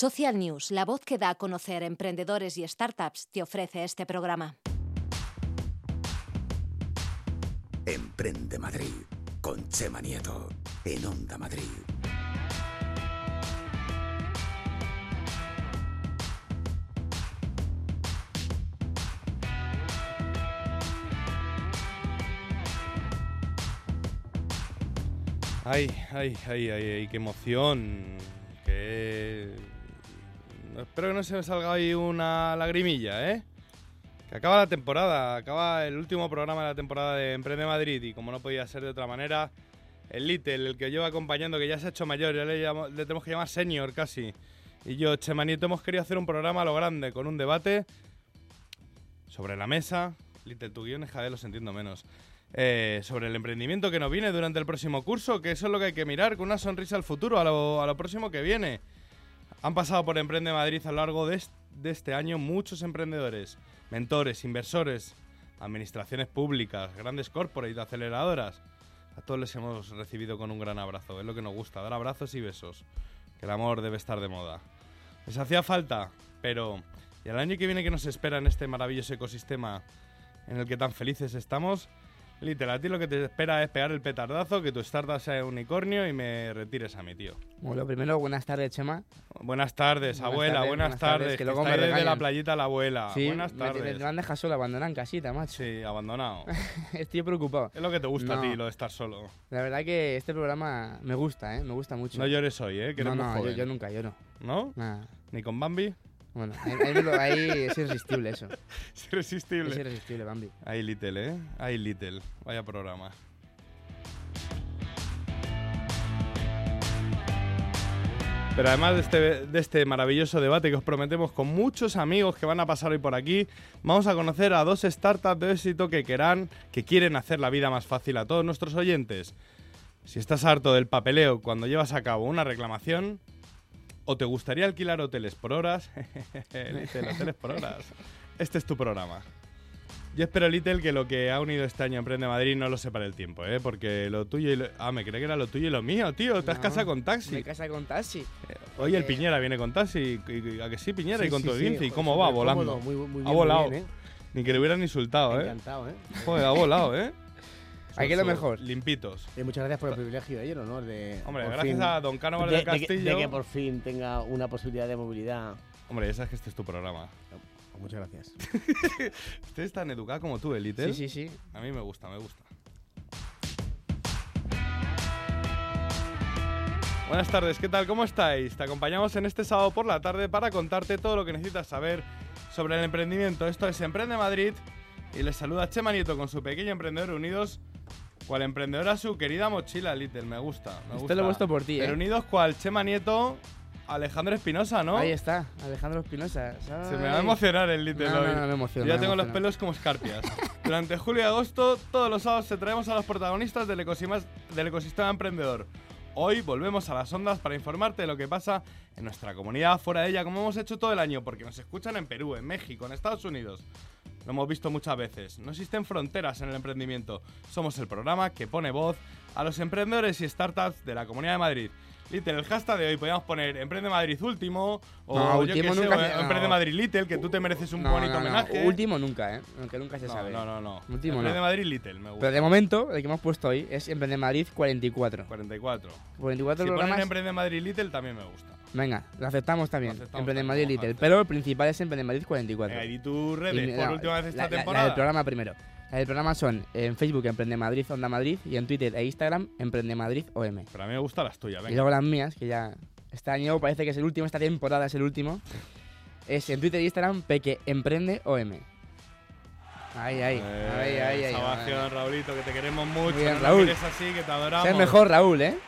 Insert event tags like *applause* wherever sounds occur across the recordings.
Social News, la voz que da a conocer emprendedores y startups, te ofrece este programa. Emprende Madrid con Chema Nieto en Onda Madrid. Ay, ay, ay, ay, ay, qué emoción. Que... Espero que no se me salga ahí una lagrimilla, ¿eh? Que acaba la temporada, acaba el último programa de la temporada de Emprende Madrid y como no podía ser de otra manera, el Little, el que lleva acompañando, que ya se ha hecho mayor, ya le, tenemos que llamar senior casi. Y yo, Chema Nieto, hemos querido hacer un programa a lo grande, con un debate sobre la mesa. Little, tu guion es cada vez los entiendo menos. Eh, sobre el emprendimiento que nos viene durante el próximo curso, que eso es lo que hay que mirar con una sonrisa al futuro, a lo próximo que viene. Han pasado por Emprende Madrid a lo largo de, est- de este año muchos emprendedores, mentores, inversores, administraciones públicas, grandes corporates, aceleradoras. A todos les hemos recibido con un gran abrazo, es lo que nos gusta, dar abrazos y besos. Que el amor debe estar de moda. Les hacía falta, pero ¿y el año que viene que nos espera en este maravilloso ecosistema en el que tan felices estamos? Literal, a ti lo que te espera es pegar el petardazo, que tu startup sea unicornio y me retires a mi tío. Bueno, primero, buenas tardes, Chema. Buenas tardes, Buenas abuela, tardes, buenas, buenas tardes, tardes. que Que luego me desde la playita la abuela. sí, buenas me, me, tardes. me han dejado solo, abandonado en casita, macho. Sí, abandonado. *laughs* Estoy preocupado. es lo que te gusta a ti, lo de estar solo. La verdad que este programa me gusta, ¿eh? Me gusta mucho. No llores hoy, ¿eh? Que no, no, yo, yo nunca lloro. ¿No? Nada. ¿Ni con Bambi? Bueno, ahí, ahí me lo- ahí es irresistible eso. Es *laughs* Es irresistible. irresistible, Bambi. Ahí Little, ¿eh? Ahí Little. Vaya programa. Pero además de este, de este maravilloso debate que os prometemos con muchos amigos que van a pasar hoy por aquí, vamos a conocer a dos startups de éxito que querrán, que quieren hacer la vida más fácil a todos nuestros oyentes. Si estás harto del papeleo cuando llevas a cabo una reclamación, o te gustaría alquilar hoteles por horas, *laughs* Little, hoteles por horas, este es tu programa. Yo espero, Little, que lo que ha unido este año Emprende Madrid no lo separe el tiempo, ¿eh? Porque lo tuyo y lo... Ah, me creí que era lo tuyo y lo mío, tío. Te has No, casado con Me taxi. casa con taxi. Oye, el eh, Piñera viene con taxi. ¿A que sí, Piñera? y con tu sí. ¿Y cómo va? Volando. cómodo, muy, muy bien, ha muy volado. bien, ¿eh? Ni que le hubieran insultado, ¿eh? Encantado, ¿eh? Joder, ha volado, ¿eh? Aquí lo mejor. Limpitos. Y muchas gracias por el privilegio de ello, ¿no? De, Hombre, gracias fin- a Don Cánovas de, del de que- Castillo. de que por fin tenga una posibilidad de movilidad. Hombre, ya sabes que este es tu programa. Muchas gracias. *laughs* Usted es tan educado como tú, ¿eh, Little? Sí, sí, sí. A mí me gusta, me gusta. Buenas tardes, ¿qué tal? ¿Cómo estáis? Te acompañamos en este sábado por la tarde para contarte todo lo que necesitas saber sobre el emprendimiento. Esto es Emprende Madrid y les saluda Chema Nieto con su pequeño emprendedor unidos. Cual emprendedora su querida mochila, Little, me gusta. Me Esto gusta. lo he puesto por ti, Pero ¿eh? unidos cual Chema Nieto, Alejandro Espinosa, ¿no? Ahí está, Alejandro Espinosa. Se me va a emocionar el Little No, no, hoy. no, me emociono, Yo ya me tengo los pelos como escarpias. *laughs* Durante julio y agosto, todos los sábados te traemos a los protagonistas del ecosistema, del ecosistema emprendedor. Hoy volvemos a las ondas para informarte de lo que pasa en nuestra comunidad, fuera de ella, como hemos hecho todo el año, porque nos escuchan en Perú, en México, en Estados Unidos. Lo hemos visto muchas veces. No existen fronteras en el emprendimiento. Somos el programa que pone voz a los emprendedores y startups de la Comunidad de Madrid. Little, el hashtag de hoy podríamos poner Emprende Madrid último o No, último nunca se- no. Emprende Madrid Little, que tú te mereces un No, bonito no, no. homenaje. Último nunca, ¿eh? Aunque nunca se sabe. no, no, no. Último Emprende. Madrid Little, me gusta. Pero de momento, el que hemos puesto hoy es Emprende Madrid 44. 44. 44 Si ponen programas. Emprende Madrid Little también me gusta. Venga, lo aceptamos también. Aceptamos Emprende Madrid Little. Pero el principal es Emprende Madrid 44. Venga, y redes, Y, por última vez esta la- la- temporada. La del programa primero. Del programa son en Facebook Emprende Madrid Onda Madrid y en Twitter e Instagram Emprende Madrid OM. Pero a mí me gustan las tuyas, Y venga. luego las mías, que ya este año parece que es el último, esta temporada es el último. Es en Twitter e Instagram Peque Emprende OM. Ay, ay, Eh, ay, ay, ay. Salvación, ay. Raulito, que te queremos mucho. bien, no Raúl. mires así, que te adoramos. Sé mejor, Raúl, ¿eh?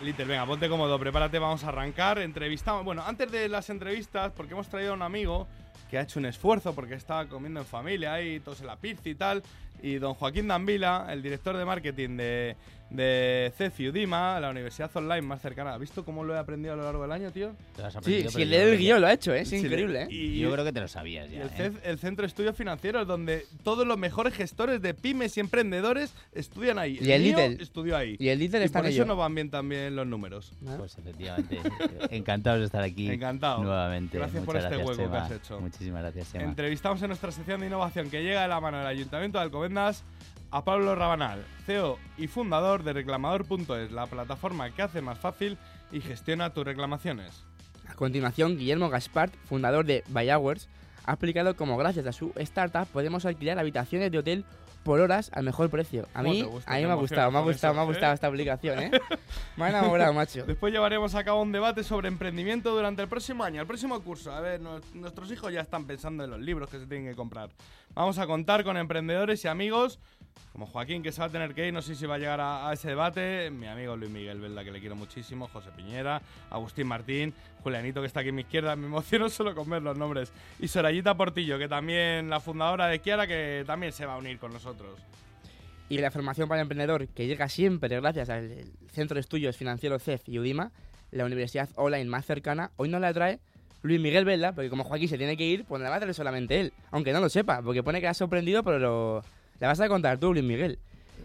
Little, venga, ponte cómodo, prepárate, vamos a arrancar. Entrevistamos. Bueno, antes de las entrevistas, porque hemos traído a un amigo que ha hecho un esfuerzo porque estaba comiendo en familia ahí, todos en la pizza y tal. y don Joaquín Dambila, el director de marketing de, de CEF Udima, la universidad online más cercana. ¿Has visto cómo lo he aprendido a lo largo del año, tío? Te lo has Sí, si pero el yo del creo que- guion lo ha hecho, ¿eh? es Sí, increíble, ¿eh? Y, Yo creo que te lo sabías ya. el, ¿eh? CEF el Centro de Estudios Financieros, donde todos los mejores gestores de pymes y emprendedores estudian ahí. Y el Lidl. estudió ahí. Y el líder Y está por eso nos van bien también los números. ¿no? Pues efectivamente. *laughs* Encantados de estar aquí. Encantado. Nuevamente. Gracias por Muchas este gracias, hueco que Chema. has hecho. Muchísimas gracias, Chema. Entrevistamos en nuestra sección de innovación que llega de la mano del Ayuntamiento de Alcobendas a Pablo Rabanal, CEO y fundador de reclamador.es, la plataforma que hace más fácil y gestiona tus reclamaciones. A continuación, Guillermo Gaspart, fundador de By Hours, ha explicado cómo gracias a su startup podemos alquilar habitaciones de hotel por horas al mejor precio. A ¿Cómo mí, a me ha gustado, me ha gustado, eso, me ha ¿eh? gustado esta aplicación, ¿eh? *laughs* Me ha enamorado, macho. Después llevaremos a cabo un debate sobre emprendimiento durante el próximo año, el próximo curso. A ver, nuestros hijos ya están pensando en los libros que se tienen que comprar. Vamos a contar con emprendedores y amigos como Joaquín, que se va a tener que ir, no sé si va a llegar a, a ese debate, mi amigo Luis Miguel Velda, que le quiero muchísimo, José Piñera, Agustín Martín, Julianito, que está aquí a mi izquierda, me emociono *laughs* solo con ver los nombres, y Sorayita Portillo, que también, la fundadora de Kiara, que también se va a unir con nosotros. Y la formación para el emprendedor, que llega siempre gracias al Centro de Estudios Financieros CEF y UDIMA, la universidad online más cercana, hoy nos la trae Luis Miguel Velda, porque como Joaquín se tiene que ir, pues la va a traer solamente él, aunque no lo sepa, porque pone que ha sorprendido, pero lo, la vas a contar tú, Luis Miguel.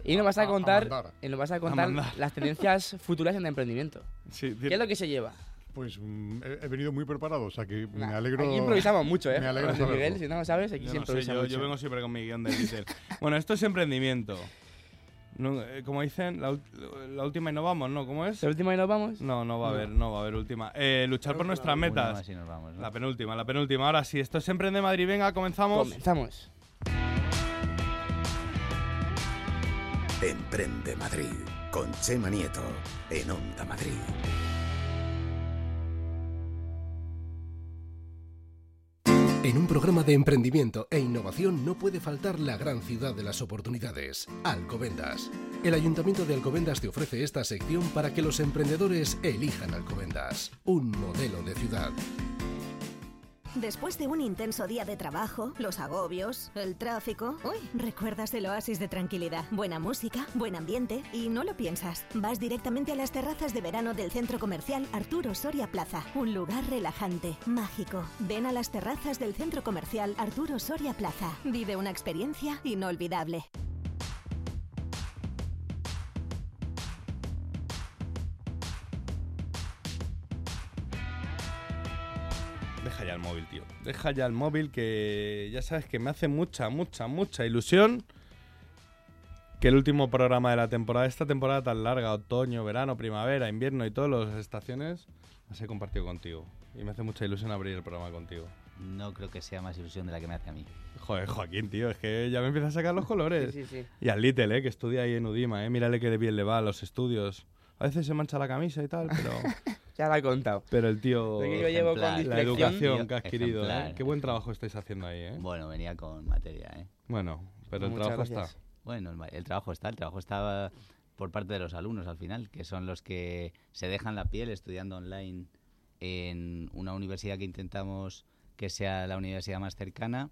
Y nos vas a A- a contar, mandar. y nos vas a contar mandar. las tendencias *laughs* futuras en el emprendimiento. Sí, ¿Qué es lo que se lleva? Pues mm, he, he venido muy preparado, o sea que me Nah, alegro. Aquí improvisamos mucho, ¿eh? me alegra Luis. Miguel, si no lo sabes, aquí Yo se no sé, yo, mucho. yo vengo siempre con mi guion de Little. *laughs* bueno, esto es emprendimiento. No, eh, como dicen, la, la última y no vamos, ¿no? ¿Cómo es? ¿La última y nos vamos? No, no va a No. haber, no va a haber última. Eh, luchar por nuestras metas. vamos, ¿no? La penúltima, la penúltima. Ahora sí, esto es Emprende Madrid. Venga, comenzamos. Comenzamos. Emprende Madrid con Chema Nieto en Onda Madrid. En un programa de emprendimiento e innovación no puede faltar la gran ciudad de las oportunidades, Alcobendas. El Ayuntamiento de Alcobendas te ofrece esta sección para que los emprendedores elijan Alcobendas, un modelo de ciudad. Después de un intenso día de trabajo, los agobios, el tráfico, uy, recuerdas el oasis de tranquilidad, buena música, buen ambiente y no lo piensas. Vas directamente a las terrazas de verano del centro comercial Arturo Soria Plaza, un lugar relajante, mágico. Ven a las terrazas del centro comercial Arturo Soria Plaza. Vive una experiencia inolvidable. Deja ya el móvil, tío. Deja ya el móvil que ya sabes que me hace mucha, mucha, mucha ilusión que el último programa de la temporada, esta temporada tan larga, otoño, verano, primavera, invierno y todas las estaciones, las he compartido contigo. Y me hace mucha ilusión abrir el programa contigo. No creo que sea más ilusión de la que me hace a mí. Joder, Joaquín, tío, es que ya me empieza a sacar los *laughs* colores. Sí, sí, sí. Y al Little, eh, que estudia ahí en Udima, eh. Mírale que de bien le va a los estudios. A veces se mancha la camisa y tal, pero, *laughs* Ya lo he contado. pero el tío... Porque yo llevo con. La educación que ha adquirido. ¿eh? Qué buen trabajo estáis haciendo ahí, ¿eh? Bueno, venía con materia, ¿eh? Bueno, pero el trabajo gracias. está. Bueno, el trabajo está, el trabajo está por parte de los alumnos al final, que son los que se dejan la piel estudiando online en una universidad que intentamos que sea la universidad más cercana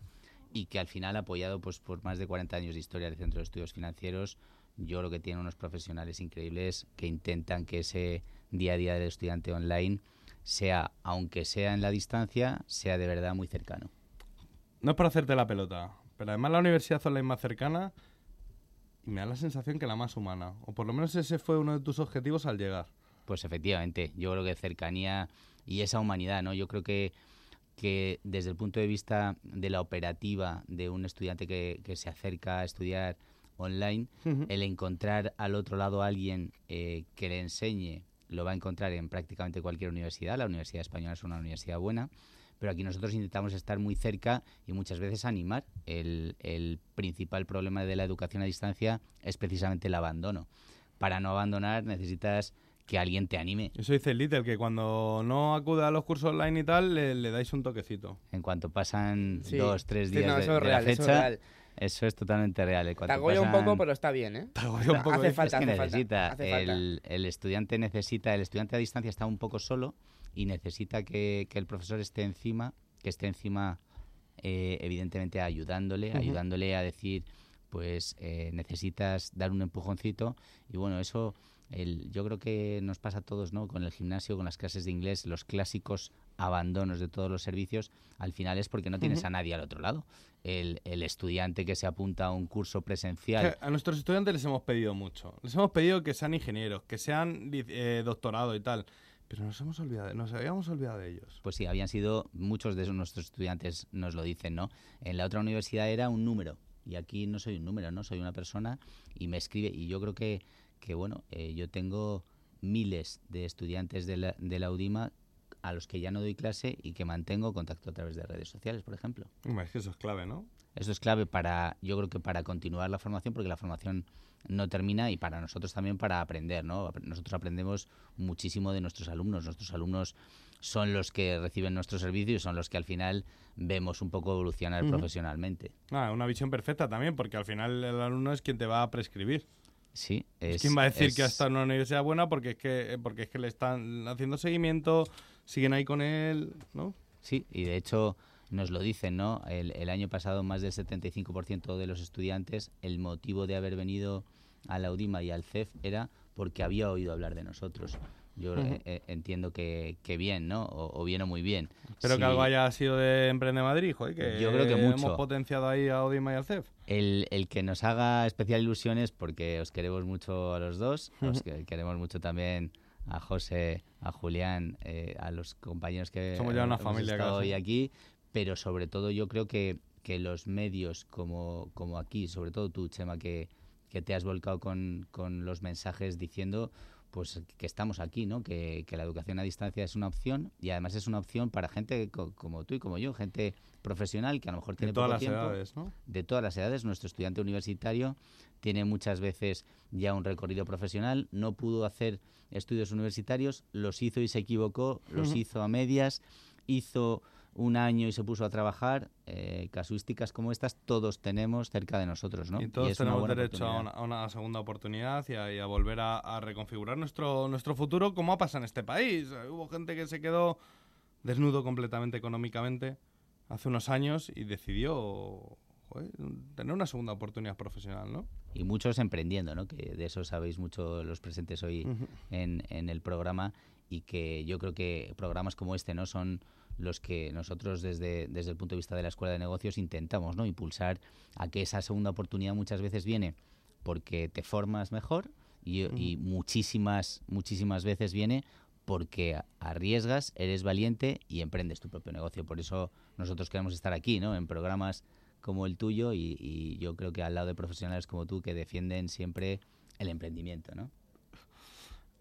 y que al final apoyado pues por más de 40 años de historia del Centro de Estudios Financieros, yo creo que tiene unos profesionales increíbles que intentan que ese día a día del estudiante online sea, aunque sea en la distancia, sea de verdad muy cercano. No es para hacerte la pelota, pero además la universidad online más cercana y me da la sensación que la más humana. O por lo menos ese fue uno de tus objetivos al llegar. Pues efectivamente, yo creo que cercanía y esa humanidad, ¿no? Yo creo que, que desde el punto de vista de la operativa de un estudiante que, que se acerca a estudiar online, el encontrar al otro lado a alguien eh, que le enseñe lo va a encontrar en prácticamente cualquier universidad. La Universidad Española es una universidad buena, pero aquí nosotros intentamos estar muy cerca y muchas veces animar. El, el principal problema de la educación a distancia es precisamente el abandono. Para no abandonar necesitas que alguien te anime. Eso dice el Little, que cuando no acude a los cursos online y tal, le, le dais un toquecito. En cuanto pasan Sí. dos, tres Sí, días no, de, eso es de real, la eso es fecha, real. Eso es totalmente real. En Te agobia un poco, pero está bien, ¿eh? Te un poco, Hace dices. falta, es que hace necesita, falta. Hace falta. el, estudiante necesita, el estudiante a distancia está un poco solo y necesita que, que el profesor esté encima, que esté encima, eh, evidentemente ayudándole, ayudándole a decir pues eh, necesitas dar un empujoncito y bueno, eso el, yo creo que nos pasa a todos, ¿no? Con el gimnasio, con las clases de inglés, los clásicos abandonos de todos los servicios, al final es porque no tienes a nadie al otro lado. El, el, estudiante que se apunta a un curso presencial. a nuestros estudiantes les hemos pedido mucho. Les hemos pedido que sean ingenieros, que sean eh, doctorado y tal. Pero nos hemos olvidado, nos habíamos olvidado de ellos. Pues sí, habían sido, muchos de esos nuestros estudiantes nos lo dicen, ¿no? En la otra universidad era un número, y aquí no soy un número, ¿no? Soy una persona y me escribe, y yo creo que, que bueno, eh, yo tengo miles de estudiantes de la, de la UDIMA a los que ya no doy clase y que mantengo contacto a través de redes sociales, por ejemplo. Es que eso es clave, ¿no? Eso es clave para, yo creo que para continuar la formación, porque la formación no termina y para nosotros también para aprender, ¿no? Nosotros aprendemos muchísimo de nuestros alumnos. Nuestros alumnos son los que reciben nuestro servicio y son los que al final vemos un poco evolucionar profesionalmente. Ah, una visión perfecta también, porque al final el alumno es quien te va a prescribir. Sí, es, quien va a decir que ha estado en una universidad buena porque es que porque es que le están haciendo seguimiento, siguen ahí con él, ¿no? Sí, y de hecho nos lo dicen, ¿no? El, el año pasado más del 75% de los estudiantes, el motivo de haber venido a la UDIMA y al CEF era porque había oído hablar de nosotros. Yo eh, eh, entiendo que, que, bien, ¿no? O, bien o muy bien. Espero que algo haya sido de Emprende Madrid, joder, que Yo creo que mucho. hemos potenciado ahí a Udima y al CEF. El, el, que nos haga especial ilusiones porque os queremos mucho a los dos, os queremos mucho también a José, a Julián, eh, a los compañeros que Somos ya una hemos familia estado hoy aquí, pero sobre todo yo creo que, que los medios como, como aquí, sobre todo tú, Chema, que, que te has volcado con, con, los mensajes diciendo pues que estamos aquí, ¿no? Que, que, la educación a distancia es una opción y además es una opción para gente co como tú y como yo, gente profesional que a lo mejor tiene de todas poco las tiempo, edades, ¿no? De todas las edades, nuestro estudiante universitario tiene muchas veces ya un recorrido profesional, no pudo hacer estudios universitarios, los hizo y se equivocó, los uh -huh. hizo a medias, hizo un año y se puso a trabajar, eh, casuísticas como estas todos tenemos cerca de nosotros, ¿no? Y todos y tenemos derecho a una, a una, segunda oportunidad y a, y a volver a, a, reconfigurar nuestro, nuestro futuro como ha pasado en este país. Hubo gente que se quedó desnudo completamente económicamente hace unos años y decidió joder, tener una segunda oportunidad profesional, ¿no? Y muchos emprendiendo, ¿no? Que de eso sabéis mucho los presentes hoy uh -huh. en, en el programa y que yo creo que programas como este, ¿no? Son los que nosotros desde, desde el punto de vista de la Escuela de Negocios intentamos ¿no? impulsar a que esa segunda oportunidad muchas veces viene porque te formas mejor y, mm. y muchísimas, muchísimas veces viene porque arriesgas, eres valiente y emprendes tu propio negocio. Por eso nosotros queremos estar aquí, ¿no? En programas como el tuyo y, y yo creo que al lado de profesionales como tú que defienden siempre el emprendimiento, ¿no?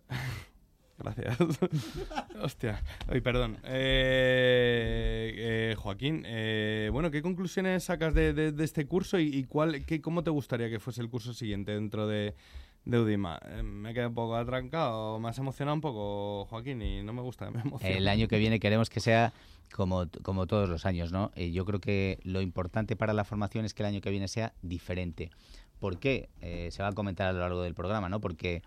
*laughs* Gracias. *laughs* Hostia. Ay, perdón. Eh, eh, Joaquín, eh, bueno, ¿qué conclusiones sacas de, de, de este curso y, y, cuál, qué, cómo te gustaría que fuese el curso siguiente dentro de, de Udima? Eh, me he quedado un poco atrancado, me has emocionado un poco, Joaquín, y no me gusta, me emociona. El año que viene queremos que sea como, como todos los años, ¿no? Eh, yo creo que lo importante para la formación es que el año que viene sea diferente. ¿Por qué? Eh, se va a comentar a lo largo del programa, ¿no? Porque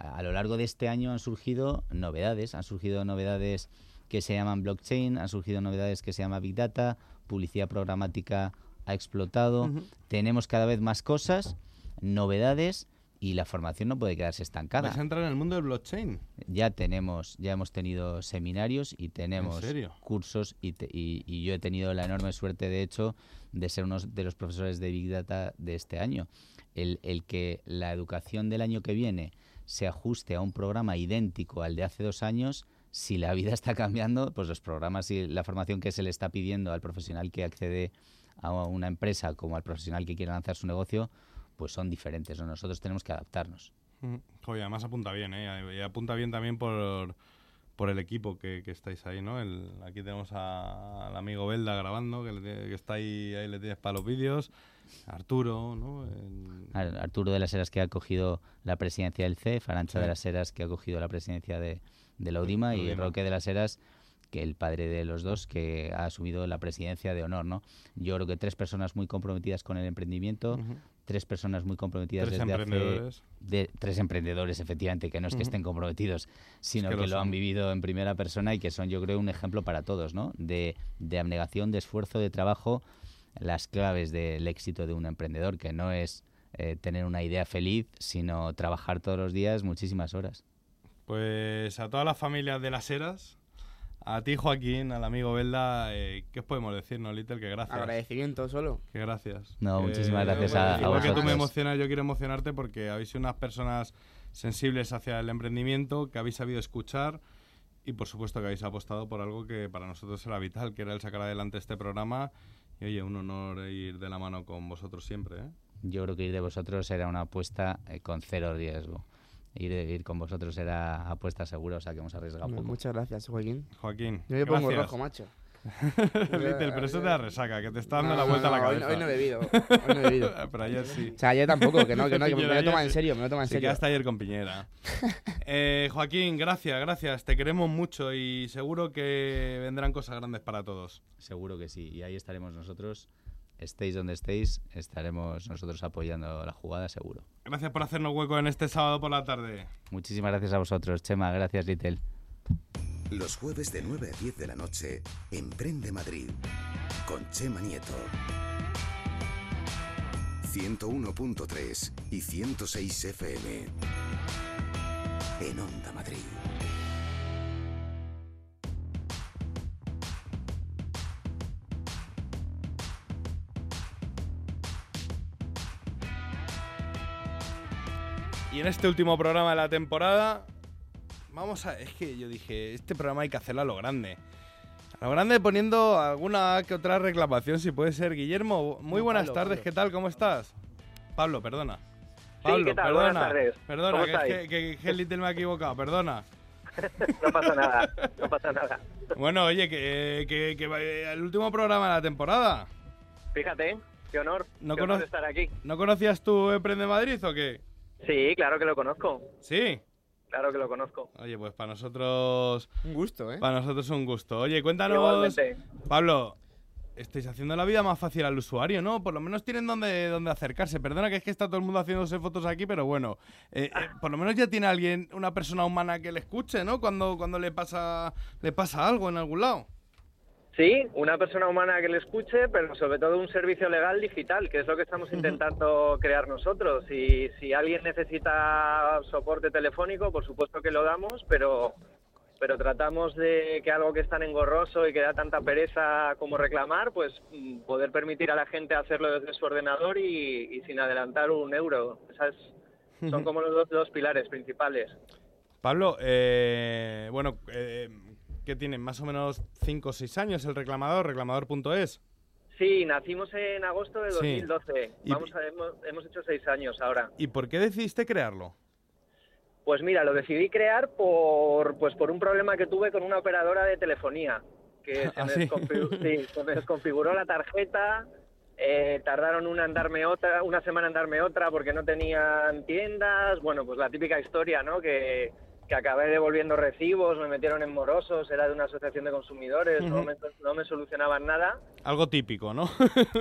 a lo largo de este año han surgido novedades, han surgido novedades que se llaman blockchain, han surgido novedades que se llama big data, publicidad programática ha explotado, uh -huh. tenemos cada vez más cosas, novedades y la formación no puede quedarse estancada. ¿Vas a entrar en el mundo del blockchain? Ya tenemos, ya hemos tenido seminarios y tenemos cursos y, te, y, y, yo he tenido la enorme suerte, de hecho, de ser uno de los profesores de Big Data de este año. El, el que la educación del año que viene se ajuste a un programa idéntico al de hace dos años, si la vida *laughs* está cambiando, pues los programas y la formación que se le está pidiendo al profesional que accede a una empresa como al profesional que quiere lanzar su negocio, pues son diferentes. ¿no? Nosotros tenemos que adaptarnos. Mm. Oye, además apunta bien, ¿eh? Y apunta bien también por, por el equipo que, que estáis ahí, ¿no? El, aquí tenemos al amigo Belda grabando, que, le, que, está ahí, ahí le tienes para los vídeos. Arturo, ¿no? Arturo de las Heras que ha cogido la presidencia del CEF, Arancha sí. de las Heras que ha cogido la presidencia de, de la UDIMA y Roque de las Heras que el padre de los dos que ha asumido la presidencia de honor, ¿no? Yo creo que tres personas muy comprometidas con el emprendimiento, uh -huh. tres personas muy comprometidas tres desde emprendedores. hace de, tres emprendedores efectivamente que no es que uh -huh. estén comprometidos, sino es que, que lo, han vivido en primera persona y que son yo creo un ejemplo para todos, ¿no? De, de abnegación, de esfuerzo, de trabajo las claves del éxito de un emprendedor, que no es eh, tener una idea feliz, sino trabajar todos los días muchísimas horas. Pues a todas las familias de las eras, a ti Joaquín, al amigo Belda, eh, ¿qué os podemos decir, no, Little? Que gracias. Agradecimiento solo. Que gracias. No, muchísimas gracias a, a Igual que tú me vosotros. emocionas, yo quiero emocionarte porque habéis sido unas personas sensibles hacia el emprendimiento, que habéis sabido escuchar y por supuesto que habéis apostado por algo que para nosotros era vital, que era el sacar adelante este programa. Y oye, un honor ir de la mano con vosotros siempre. ¿eh? Yo creo que ir de vosotros era una apuesta eh, con cero riesgo. Ir, ir con vosotros era apuesta segura, o sea que hemos arriesgado poco. Muchas gracias, Joaquín. Joaquín, Yo me pongo rojo, macho. *laughs* Little, pero eso te da resaca, que te está dando No, la vuelta no, a la hoy no- cabeza. hoy no he bebido, hoy no he *laughs* bebido. pero ayer sí. O sea, ayer tampoco, que no, que no, que me lo toma en serio, me lo toma en Sí, serio. que hasta ayer con Piñera. *laughs* Eh, Joaquín, gracias, gracias. Te queremos mucho y seguro que vendrán cosas grandes para todos. Seguro que sí, y ahí estaremos nosotros. Estéis donde estéis, estaremos nosotros apoyando la jugada, seguro. Gracias por hacernos hueco en este sábado por la tarde. Muchísimas gracias a vosotros, Chema. Gracias, Little. Los jueves de 9 a 10 de la noche, Emprende Madrid, con Chema Nieto. 101.3 y 106 FM. En Onda Madrid. Y en este último programa de la temporada, vamos a. Es que yo dije, este programa hay que hacerlo a lo grande. A lo grande poniendo alguna que otra reclamación, si puede ser. Guillermo, muy buenas Pablo, tardes, Pablo. ¿qué tal? ¿Cómo estás? Pablo, perdona. Pablo, ¿qué tal? perdona. Buenas tardes. Perdona, ¿Cómo que, que, que- Little me ha equivocado, perdona. *laughs* No pasa nada, no pasa nada. Bueno, oye, que, que, que va- el último programa de la temporada. Fíjate, qué honor, No qué honor estar aquí. ¿No conocías tú Emprende Madrid o qué? Sí, claro que lo conozco, Sí. Claro que lo conozco. Oye, pues para nosotros. Un gusto, ¿eh? Para nosotros es un gusto. Oye, cuéntanos. Igualmente. Pablo, estáis haciendo la vida más fácil al usuario, ¿no? Por lo menos tienen donde, donde acercarse. Perdona que es que está todo el mundo haciéndose fotos aquí, pero bueno. eh, eh, por lo menos ya tiene alguien, una persona humana que le escuche, ¿no? Cuando, cuando le pasa le pasa algo en algún lado. Sí, una persona humana que le escuche, pero sobre todo un servicio legal digital, que es lo que estamos intentando crear nosotros. Y si alguien necesita soporte telefónico, por supuesto que lo damos, pero pero tratamos de que algo que es tan engorroso y que da tanta pereza como reclamar, pues mm, poder permitir a la gente hacerlo desde su ordenador y, y sin adelantar un euro. Esas son como los dos, pilares principales. Pablo, eh, bueno, eh, ¿qué tienen? Más o menos 5 o 6 años el reclamador, reclamador.es. Sí, nacimos en agosto de Sí. 2012. Y- Vamos a, hemos, hemos hecho seis años ahora. ¿Y por qué decidiste crearlo? Pues mira, lo decidí crear por, pues por un problema que tuve con una operadora de telefonía. Que *laughs* se, ¿Ah, me, sí? sí, se me desconfiguró la tarjeta, eh, tardaron una en darme otra, una semana en darme otra porque no tenían tiendas. Bueno, pues la típica historia, ¿no? Que, que acabé devolviendo recibos, me metieron en morosos, era de una asociación de consumidores, no, Ujú. me, no me solucionaban nada. Algo típico, ¿no?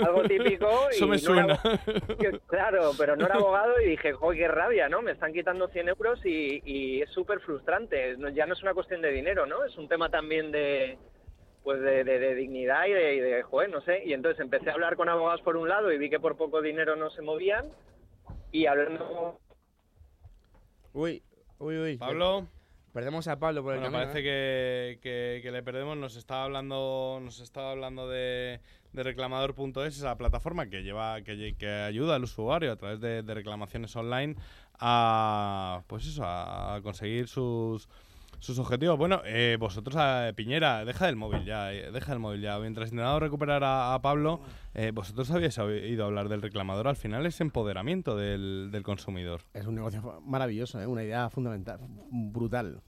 Algo típico. *laughs* Eso y me no era- suena. que- Claro, pero no era abogado y dije, joder, qué rabia, ¿no? Me están quitando 100 euros y, y es súper frustrante. No- ya no es una cuestión de dinero, ¿no? Es un tema también de pues de, de- de dignidad y de, y de, joder, no sé. Y entonces empecé a hablar con abogados por un lado y vi que por poco dinero no se movían. Y hablando... Uy, uy, uy. Pablo. Perdemos a Pablo por el Bueno, camino. parece ¿eh? que, que- que le perdemos. Nos estaba hablando, nos estaba hablando de, de reclamador.es, esa plataforma que lleva, que, que ayuda al usuario a través de, de reclamaciones online a, pues eso, a conseguir sus sus objetivos. Bueno, eh, vosotros, a Piñera, deja el móvil ya, eh, deja el móvil ya. Mientras intentamos recuperar a, a Pablo, eh, vosotros habéis oído hablar del reclamador. Al final es empoderamiento del, del consumidor. Es un negocio maravilloso, ¿eh? una idea fundamental, brutal.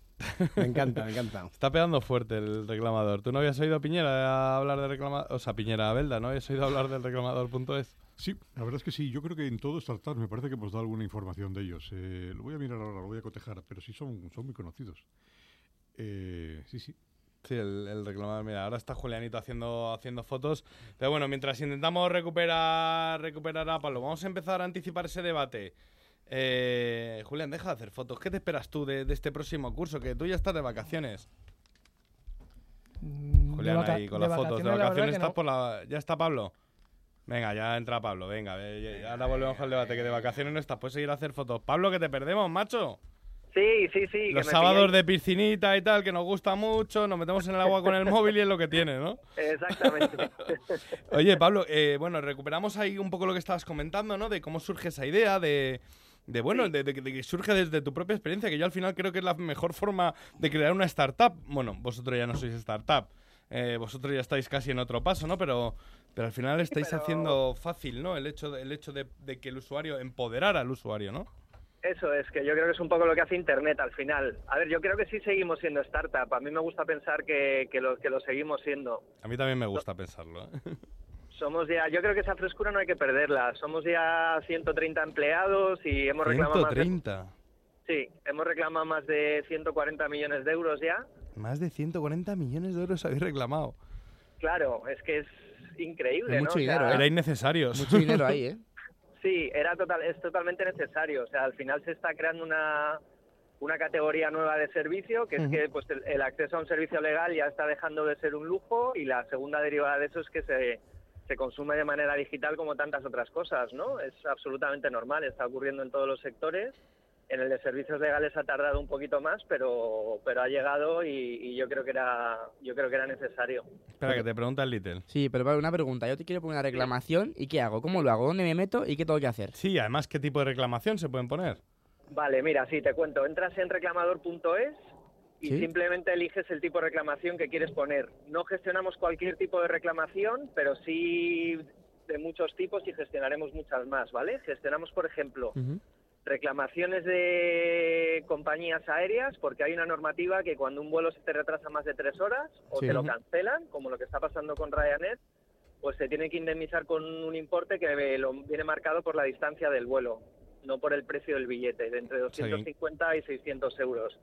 Me encanta, me encanta. Está pegando fuerte el reclamador. ¿Tú no habías oído a Piñera hablar de reclamador? O sea, Piñera a Belda, ¿no habías oído hablar del reclamador.es? Sí, la verdad es que sí. Yo creo que en todo startups me parece que hemos dado alguna información de ellos. Eh, lo voy a mirar ahora, lo voy a cotejar, pero sí son, son muy conocidos. Eh, sí, sí. Sí, el, el reclamador. Mira, ahora está Julianito haciendo, haciendo fotos. Pero bueno, mientras intentamos recuperar, recuperar a Pablo, vamos a empezar a anticipar ese debate. Eh, Julián, deja de hacer fotos. ¿Qué te esperas tú de, de este próximo curso? Que tú ya estás de vacaciones. Mm, Julián vaca- ahí con de las fotos. De vacaciones, estás no. por la... ¿Ya está Pablo? Venga, ya entra Pablo, venga. ve, ya- Ahora volvemos al debate, que de vacaciones no estás, puedes seguir a hacer fotos. Pablo, que te perdemos, macho. Sí, sí, sí. Los sábados de piscinita y tal, que nos gusta mucho, nos metemos en el agua con el móvil y es lo que tiene, ¿no? Exactamente. *laughs* Oye, Pablo, eh, bueno, recuperamos ahí un poco lo que estabas comentando, ¿no? De cómo surge esa idea, de, de bueno, de, de- de que surge desde tu propia experiencia, que yo al final creo que es la mejor forma de crear una startup. Bueno, vosotros ya no sois startup, eh, vosotros ya estáis casi en otro paso, ¿no? Pero, pero al final estáis pero- haciendo fácil, ¿no? El hecho, de, el hecho de, de que el usuario, empoderar al usuario, ¿no? Eso es, que yo creo que es un poco lo que hace Internet al final. A ver, yo creo que sí seguimos siendo startup. A mí me gusta pensar que, que, lo, que lo seguimos siendo. A mí también me gusta pensarlo. ¿eh? *laughs* Somos ya, yo creo que esa frescura no hay que perderla. Somos ya 130 empleados y hemos reclamado más de, 130. sí, hemos reclamado más de 140 millones de euros ya. Más de 140 millones de euros habéis reclamado. Claro, es que es increíble, mucho O sea, dinero, ¿eh? Era innecesarios. Mucho dinero ahí, ¿eh? *laughs* Sí, era total, es totalmente necesario. O sea, al final se está creando una, una categoría nueva de servicio, que es que pues, el, el acceso a un servicio legal ya está dejando de ser un lujo y la segunda derivada de eso es que se, se consume de manera digital como tantas otras cosas, ¿no? Es absolutamente normal, está ocurriendo en todos los sectores. En el de servicios legales ha tardado un poquito más, pero, pero ha llegado y, y yo creo que era yo creo que era necesario. Espera, que te pregunta el Little. Sí, pero Pablo, una pregunta. Yo te quiero poner una reclamación y ¿qué hago? ¿Cómo lo hago? ¿Dónde me meto y qué tengo que hacer? Sí, además, ¿qué tipo de reclamación se pueden poner? Vale, mira, sí, te cuento. Entras en reclamador.es y Sí. simplemente eliges el tipo de reclamación que quieres poner. No gestionamos cualquier tipo de reclamación, pero sí de muchos tipos y gestionaremos muchas más, ¿vale? Gestionamos, por ejemplo. Reclamaciones de compañías aéreas, porque hay una normativa que cuando un vuelo se te retrasa más de tres horas o Sí. te lo cancelan, como lo que está pasando con Ryanair, pues se tiene que indemnizar con un importe que lo viene marcado por la distancia del vuelo, no por el precio del billete, de entre 250 y 600 euros.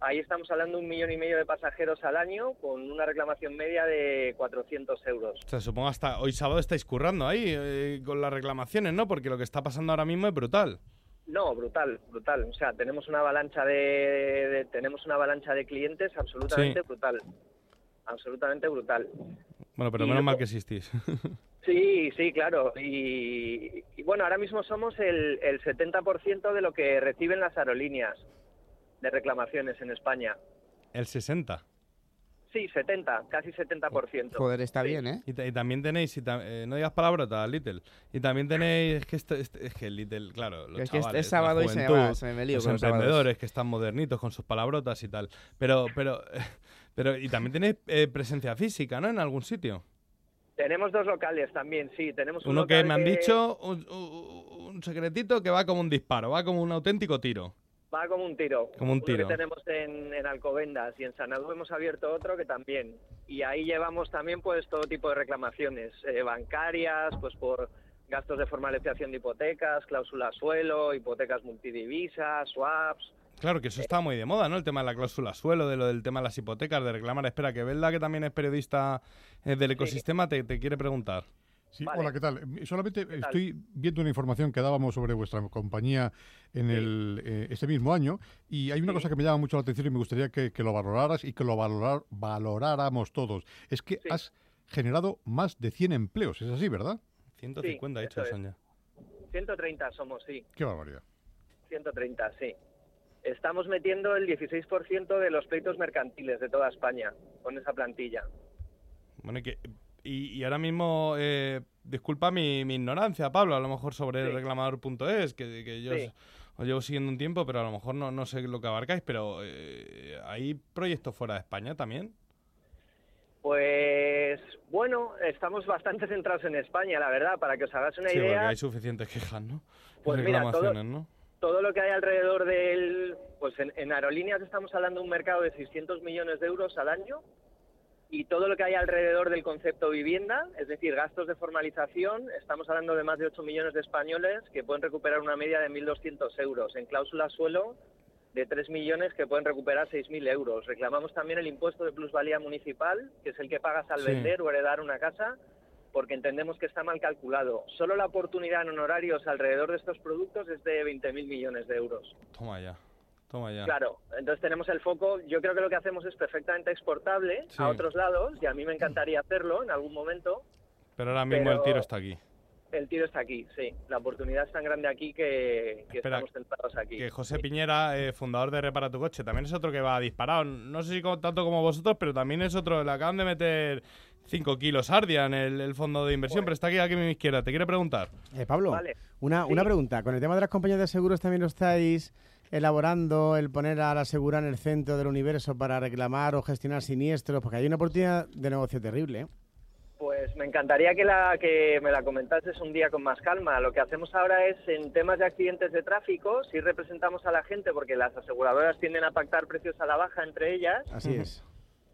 Ahí estamos hablando de un millón y medio de pasajeros al año con una reclamación media de 400 euros. O sea, supongo hasta hoy sábado estáis currando ahí eh, con las reclamaciones, ¿no? Porque lo que está pasando ahora mismo es brutal. No, brutal, brutal. O sea, tenemos una avalancha de, de- tenemos una avalancha de clientes absolutamente Sí. brutal, absolutamente brutal. Bueno, pero Y menos mal que existís. *laughs* Sí, sí, claro. Y, y bueno, ahora mismo somos el, el 70% de lo que reciben las aerolíneas de reclamaciones en España. el 60. Sí, 70, casi 70%. Joder, está Sí. bien, ¿eh? Y, ta- y también tenéis, y ta- eh, no digas palabrotas, Little. Y también tenéis, es que, esto- este- es que Little, claro, los Es que es- es chavales, la sábado y se me va, se me lío los con los emprendedores que están modernitos con sus palabrotas y tal. Pero, pero, *laughs* pero, y también tenéis eh, presencia física, ¿no? En algún sitio. Tenemos dos locales también, sí. Tenemos un Uno que me han dicho, un, un- un secretito que va como un disparo, va como un auténtico tiro. Va como un tiro. Como un Uno tiro. que tenemos en, en Alcobendas y en Sanadú hemos abierto otro que también. Y ahí llevamos también pues todo tipo de reclamaciones eh, bancarias, pues por gastos de formalización de hipotecas, cláusula suelo, hipotecas multidivisas, swaps. Claro, que eso está muy de moda, ¿no? El tema de la cláusula suelo, de lo del tema de las hipotecas, de reclamar. Espera, que Belda, que también es periodista eh, del ecosistema, te, te quiere preguntar. Sí, Vale. hola, ¿qué tal? Solamente tal? estoy viendo una información que dábamos sobre vuestra compañía en Sí. el, eh, este mismo año y hay una Sí. cosa que me llama mucho la atención y me gustaría que, que lo valoraras y que lo valorar, valoráramos todos. Es que Sí. has generado más de 100 empleos, ¿es así, verdad? 150 ha dicho eso es. Sonia. 130 somos, sí. Qué barbaridad. 130, sí. Estamos metiendo el 16% de los pleitos mercantiles de toda España con esa plantilla. Bueno, y, que, y, y ahora mismo, eh, disculpa mi, mi ignorancia, Pablo, a lo mejor sobre Sí. reclamador.es, que, que yo Sí. os, os llevo siguiendo un tiempo, pero a lo mejor no, no sé lo que abarcáis, pero eh, ¿hay proyectos fuera de España también? Pues bueno, estamos bastante centrados en España, la verdad, para que os hagáis una Sí, porque idea. hay suficientes quejas, ¿no? Pues mira, todo- Reclamaciones, ¿no? Todo lo que hay alrededor del, pues en, en aerolíneas estamos hablando de un mercado de 600 millones de euros al año y todo lo que hay alrededor del concepto vivienda, es decir, gastos de formalización, estamos hablando de más de 8 millones de españoles que pueden recuperar una media de 1.200 euros. En cláusula suelo, de 3 millones que pueden recuperar 6.000 euros. Reclamamos también el impuesto de plusvalía municipal, que es el que pagas al Sí. vender o heredar una casa, porque entendemos que está mal calculado. Solo la oportunidad en honorarios alrededor de estos productos es de 20.000 millones de euros. Toma ya, toma ya. Claro, entonces tenemos el foco. Yo creo que lo que hacemos es perfectamente exportable Sí. a otros lados y a mí me encantaría hacerlo en algún momento. Pero ahora mismo pero- el tiro está aquí. El tiro está aquí, sí. La oportunidad es tan grande aquí que, que Espera, estamos centrados aquí. Que José Piñera, eh, fundador de Repara tu Coche, también es otro que va disparado. No sé si con- tanto como vosotros, pero también es otro. Le acaban de meter 5 kilos Ardia en el, el fondo de inversión, pero está aquí, aquí a mi izquierda. Te quiere preguntar. Eh, Pablo, Vale. una, Sí. una pregunta. Con el tema de las compañías de seguros también lo estáis elaborando, el poner a la segura en el centro del universo para reclamar o gestionar siniestros, porque hay una oportunidad de negocio terrible. ¿eh? Pues me encantaría que, la, que me la comentases un día con más calma. Lo que hacemos ahora es, en temas de accidentes de tráfico, sí representamos a la gente porque las aseguradoras tienden a pactar precios a la baja entre ellas Así es.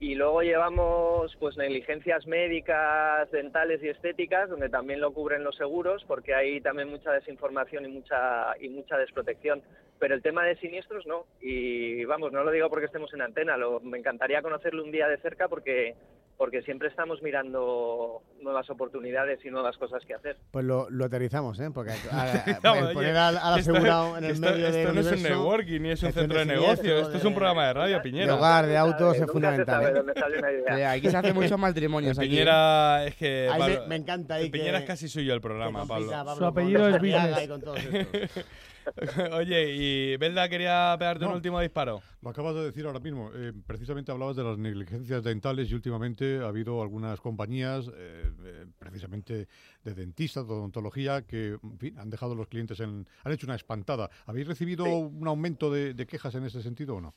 Y luego llevamos pues negligencias médicas, dentales y estéticas, donde también lo cubren los seguros, porque hay también mucha desinformación y mucha y mucha desprotección. Pero el tema de siniestros no. Y vamos, no lo digo porque estemos en antena, lo, me encantaría conocerlo un día de cerca porque porque siempre estamos mirando nuevas oportunidades y nuevas cosas que hacer. Pues lo, lo aterrizamos, ¿eh? Porque *laughs* a- a- oye, poner al, al que esto- asegurado en el esto- medio esto del no es un universo, networking ni es un centro de negocio. Esto es un programa de radio, de Piñera. hogar, de autos, es se fundamental. sabe ¿eh? dónde sale una idea. Aquí se hacen muchos matrimonios. aquí. Piñera es que. Ahí me- Pablo- me encanta ahí Piñera que- es casi suyo el programa, Pablo. complica a Pablo Su apellido es Business. *laughs* *laughs* Oye, y Belda quería pegarte un último disparo. Lo acabas de decir ahora mismo. Eh, precisamente hablabas de las negligencias dentales y últimamente ha habido algunas compañías, eh, eh, precisamente de dentistas, de odontología, que en fin, han dejado a los clientes en. han hecho una espantada. ¿Habéis recibido Sí. un aumento de, de quejas en ese sentido o no?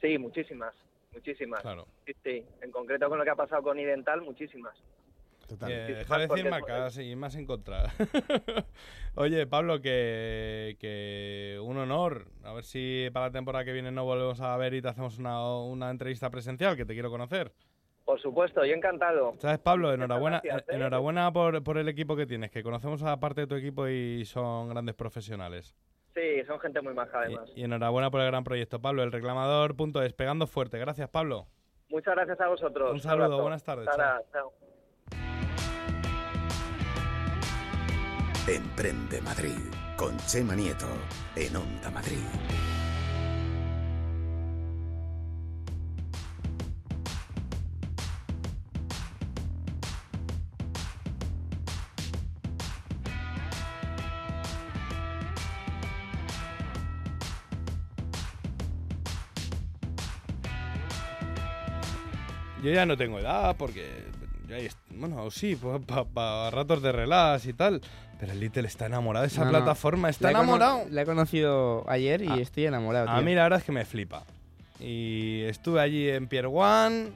Sí, muchísimas, muchísimas. Claro. Sí, sí. En concreto con lo que ha pasado con Idental, muchísimas. Total. Eh, dejar de decir marcas y más en contra. *laughs* Oye, Pablo, que, que un honor. A ver si para la temporada que viene no volvemos a ver y te hacemos una, una entrevista presencial, que te quiero conocer. Por supuesto, yo encantado. ¿Sabes, Pablo? Enhorabuena, gracias, ¿eh? enhorabuena por, por el equipo que tienes, que conocemos a parte de tu equipo y son grandes profesionales. Sí, son gente muy maja además. Y, y enhorabuena por el gran proyecto, Pablo. El reclamador.es, pegando fuerte. Gracias, Pablo. Muchas gracias a vosotros. Un saludo, buenas tardes, Sara, chao. Emprende Madrid con Chema Nieto en Onda Madrid. Yo ya no tengo edad porque. Bueno, sí, para ratos de relax y tal. Pero el Little está enamorado de esa No, no. plataforma, está La enamorado. La he conocido ayer y Ah, estoy enamorado. A mí la verdad es que me flipa. Y estuve allí en Pier One,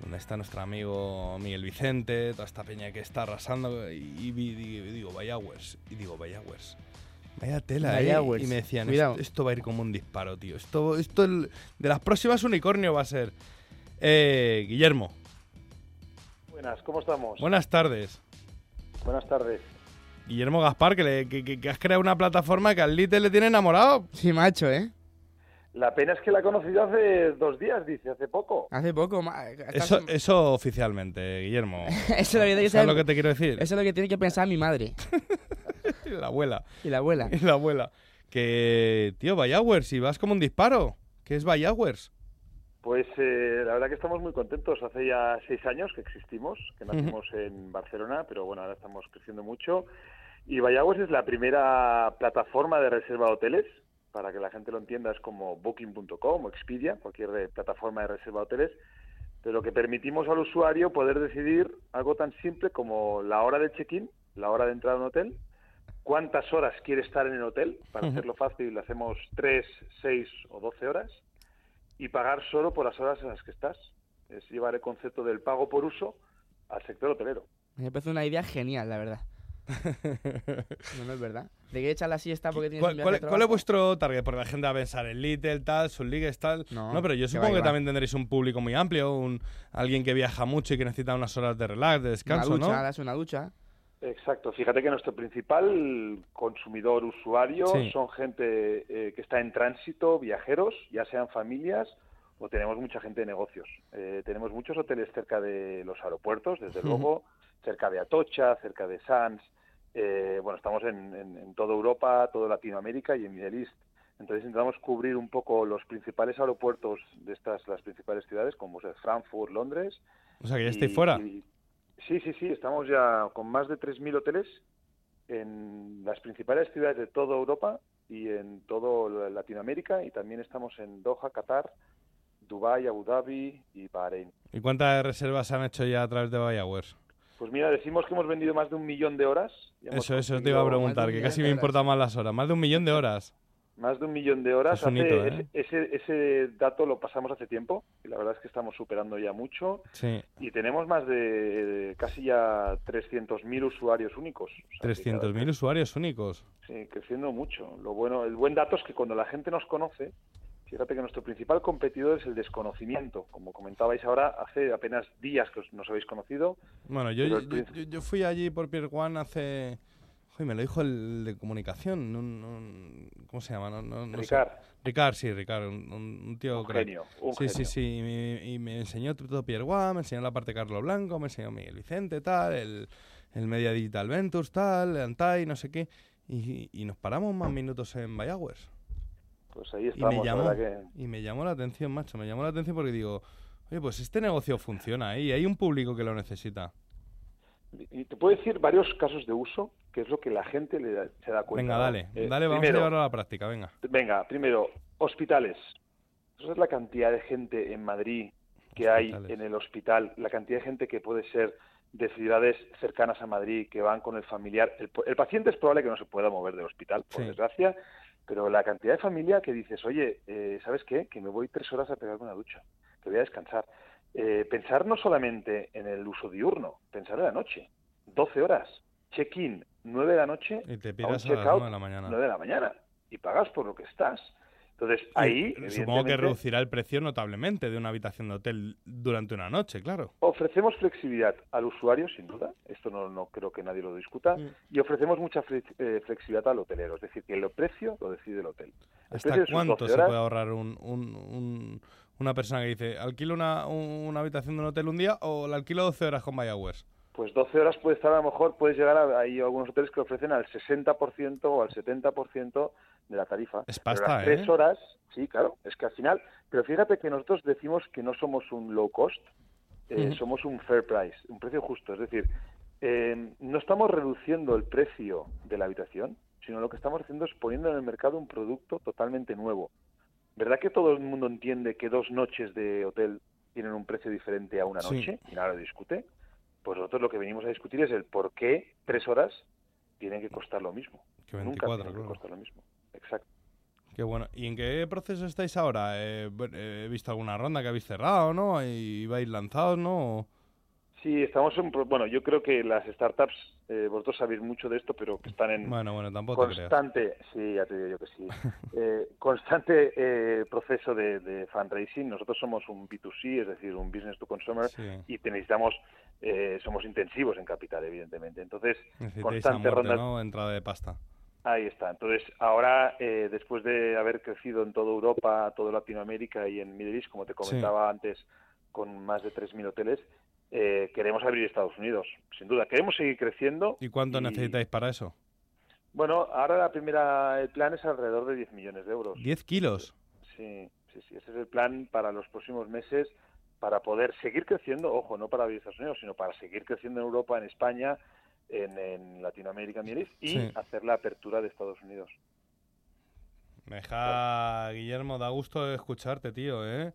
donde está nuestro amigo Miguel Vicente, toda esta peña que está arrasando. Y, digo, digo, vaya Wers. Y digo, vaya Wers. Vaya tela, Vaya ¿eh? Y me decían, esto, esto va a ir como un disparo, tío. Esto, esto el- de las próximas unicornio va a ser. Eh, Guillermo, Buenas, ¿cómo estamos? buenas tardes. Buenas tardes. Guillermo Gaspar, que, le- que- que- que has creado una plataforma que al Little le tiene enamorado. Sí, macho, ¿eh? La pena es que la he conocido hace dos días, dice, hace poco. Hace poco. Eso, eso oficialmente, Guillermo. *laughs* Eso es lo que tiene que ¿Sabes saber- lo que te quiero decir? Eso es lo que tiene que pensar mi madre La *laughs* abuela. y la abuela. Y la abuela. *laughs* Que, tío, Bayowers, si vas como un disparo. ¿Qué es Bayowers? Pues eh, la verdad que estamos muy contentos. Hace ya seis años que existimos, que nacimos en Barcelona, pero bueno, ahora estamos creciendo mucho. Y Vallagües es la primera plataforma de reserva de hoteles. Para que la gente lo entienda, es como Booking.com o Expedia, cualquier plataforma de reserva de hoteles. Pero que permitimos al usuario poder decidir algo tan simple como la hora de check-in, la hora de entrar a un hotel, cuántas horas quiere estar en el hotel. Para hacerlo fácil, le hacemos 3, 6 o 12 horas y pagar solo por las horas en las que estás. Es llevar el concepto del pago por uso al sector hotelero. Me parece una idea genial, la verdad. *laughs* No, no es verdad. ¿De qué echar la siesta porque tienes ¿Cuál, un viaje cuál- de cuál es vuestro target? Porque la gente va a pensar en Little, tal, sus ligues, tal. No, No, pero yo que supongo va, que, también tendréis un público muy amplio, un alguien que viaja mucho y que necesita unas horas de relax, de Una descanso, ducha, ¿no? das una ducha. Exacto. Fíjate que nuestro principal consumidor usuario Sí. son gente eh, que está en tránsito, viajeros, ya sean familias o tenemos mucha gente de negocios. Eh, tenemos muchos hoteles cerca de los aeropuertos, desde luego, cerca de Atocha, cerca de Sanz. Eh, bueno, estamos en, en- en toda Europa, toda Latinoamérica y en Middle East. Entonces intentamos cubrir un poco los principales aeropuertos de estas, las principales ciudades, como es Frankfurt, Londres. O sea, que ya y- estáis fuera. y- sí, sí, sí, estamos ya con más de 3.000 hoteles en las principales ciudades de toda Europa y en toda Latinoamérica y también estamos en Doha, Qatar, Dubái, Abu Dhabi y Bahrein. ¿Y cuántas reservas han hecho ya a través de BioWare? Pues mira, decimos que hemos vendido más de un millón de horas. Eso, eso te iba a preguntar, que casi me importa más las horas. Más de un millón de horas. Más de un millón de horas. Es ¿eh? ese, ese, dato lo pasamos hace tiempo y la verdad es que estamos superando ya mucho. Sí. Y tenemos más de, casi ya 300.000 usuarios únicos. O 300.000 usuarios únicos. Sí, creciendo mucho. Lo bueno, el buen dato es que cuando la gente nos conoce, Fíjate que nuestro principal competidor es el desconocimiento. Como comentabais ahora, hace apenas días que nos habéis conocido. Bueno, yo, yo, fui allí por Pier One hace... Joder, me lo dijo el de comunicación. ¿Cómo se llama? No, Ricard. Ricard, sí, Ricard. Un, tío... Un genio, sí, sí, sí. Y me, enseñó todo Pier One, me enseñó la parte de Carlos Blanco, me enseñó Miguel Vicente, tal, el, el Media Digital Ventures, tal, Antai, no sé qué. Y, y nos paramos más minutos en Bayagües pues ahí estamos. Y me, llamó, y me llamó la atención, macho, me llamó la atención porque digo, oye, pues este negocio funciona y hay un público que lo necesita. Y te puedo decir varios casos de uso, que es lo que la gente le se da cuenta. Venga, dale, eh, dale, vamos a llevarlo a la práctica, venga. Venga, primero, hospitales. Esa es la cantidad de gente en Madrid que hay en el hospital, la cantidad de gente que puede ser de ciudades cercanas a Madrid que van con el familiar. El, paciente es probable que no se pueda mover del hospital, por desgracia, pero la cantidad de familia que dices, oye, eh, ¿sabes qué? Que me voy tres horas a pegarme una ducha, que voy a descansar. Eh, pensar no solamente en el uso diurno, pensar en la noche. 12 horas, check-in, 9 de la noche, y te a, las 9 de la mañana. 9 de la mañana. Y pagas por lo que estás. Entonces, ahí. Supongo que reducirá el precio notablemente de una habitación de hotel durante una noche, claro. Ofrecemos flexibilidad al usuario, sin duda. Esto no, no creo que nadie lo discuta. Mm. Y ofrecemos mucha eh, flexibilidad al hotelero. Es decir, que el precio lo decide el hotel. ¿Hasta cuánto se puede ahorrar un, una persona que dice, alquilo una, una habitación de un hotel un día o la alquilo 12 horas con BioWares? Pues 12 horas puede estar a lo mejor, puedes llegar a, hay algunos hoteles que ofrecen al 60% o al 70% de la tarifa. Es pasta, pero tres horas, sí, claro, es que al final, pero fíjate que nosotros decimos que no somos un low cost, eh, somos un fair price, un precio justo, es decir, eh, no estamos reduciendo el precio de la habitación, sino lo que estamos haciendo es poniendo en el mercado un producto totalmente nuevo. ¿Verdad que todo el mundo entiende que dos noches de hotel tienen un precio diferente a una noche? Y nada lo discute pues nosotros lo que venimos a discutir es el por qué tres horas tienen que costar lo mismo. Que 24, Nunca tienen que costar lo mismo. Exacto. Qué bueno. ¿Y en qué proceso estáis ahora? Eh, he visto alguna ronda que habéis cerrado, ¿no? Y vais lanzados, ¿no? Sí, estamos en, bueno, yo creo que las startups, eh, vosotros sabéis mucho de esto, pero que están en bueno, bueno, tampoco constante, sí, ya te digo yo que sí, *laughs* eh, constante eh, proceso de, fundraising. Nosotros somos un B2C, es decir, un business to consumer, y necesitamos, eh, somos intensivos en capital, evidentemente. Entonces, constante ronda. ¿no? Entrada de pasta. Ahí está. Entonces, ahora, después de haber crecido en toda Europa, toda Latinoamérica y en Middle East, como te comentaba antes, con más de 3.000 hoteles, eh, queremos abrir Estados Unidos, sin duda. Queremos seguir creciendo. ¿Y cuánto necesitáis para eso? Bueno, ahora la primera, el plan es alrededor de 10 millones de euros. ¿10 kilos? Sí, sí, sí. Ese es el plan para los próximos meses para poder seguir creciendo, ojo, no para abrir Estados Unidos, sino para seguir creciendo en Europa, en España, en, Latinoamérica, y hacer la apertura de Estados Unidos. Me deja, Guillermo, da gusto escucharte, tío, ¿eh?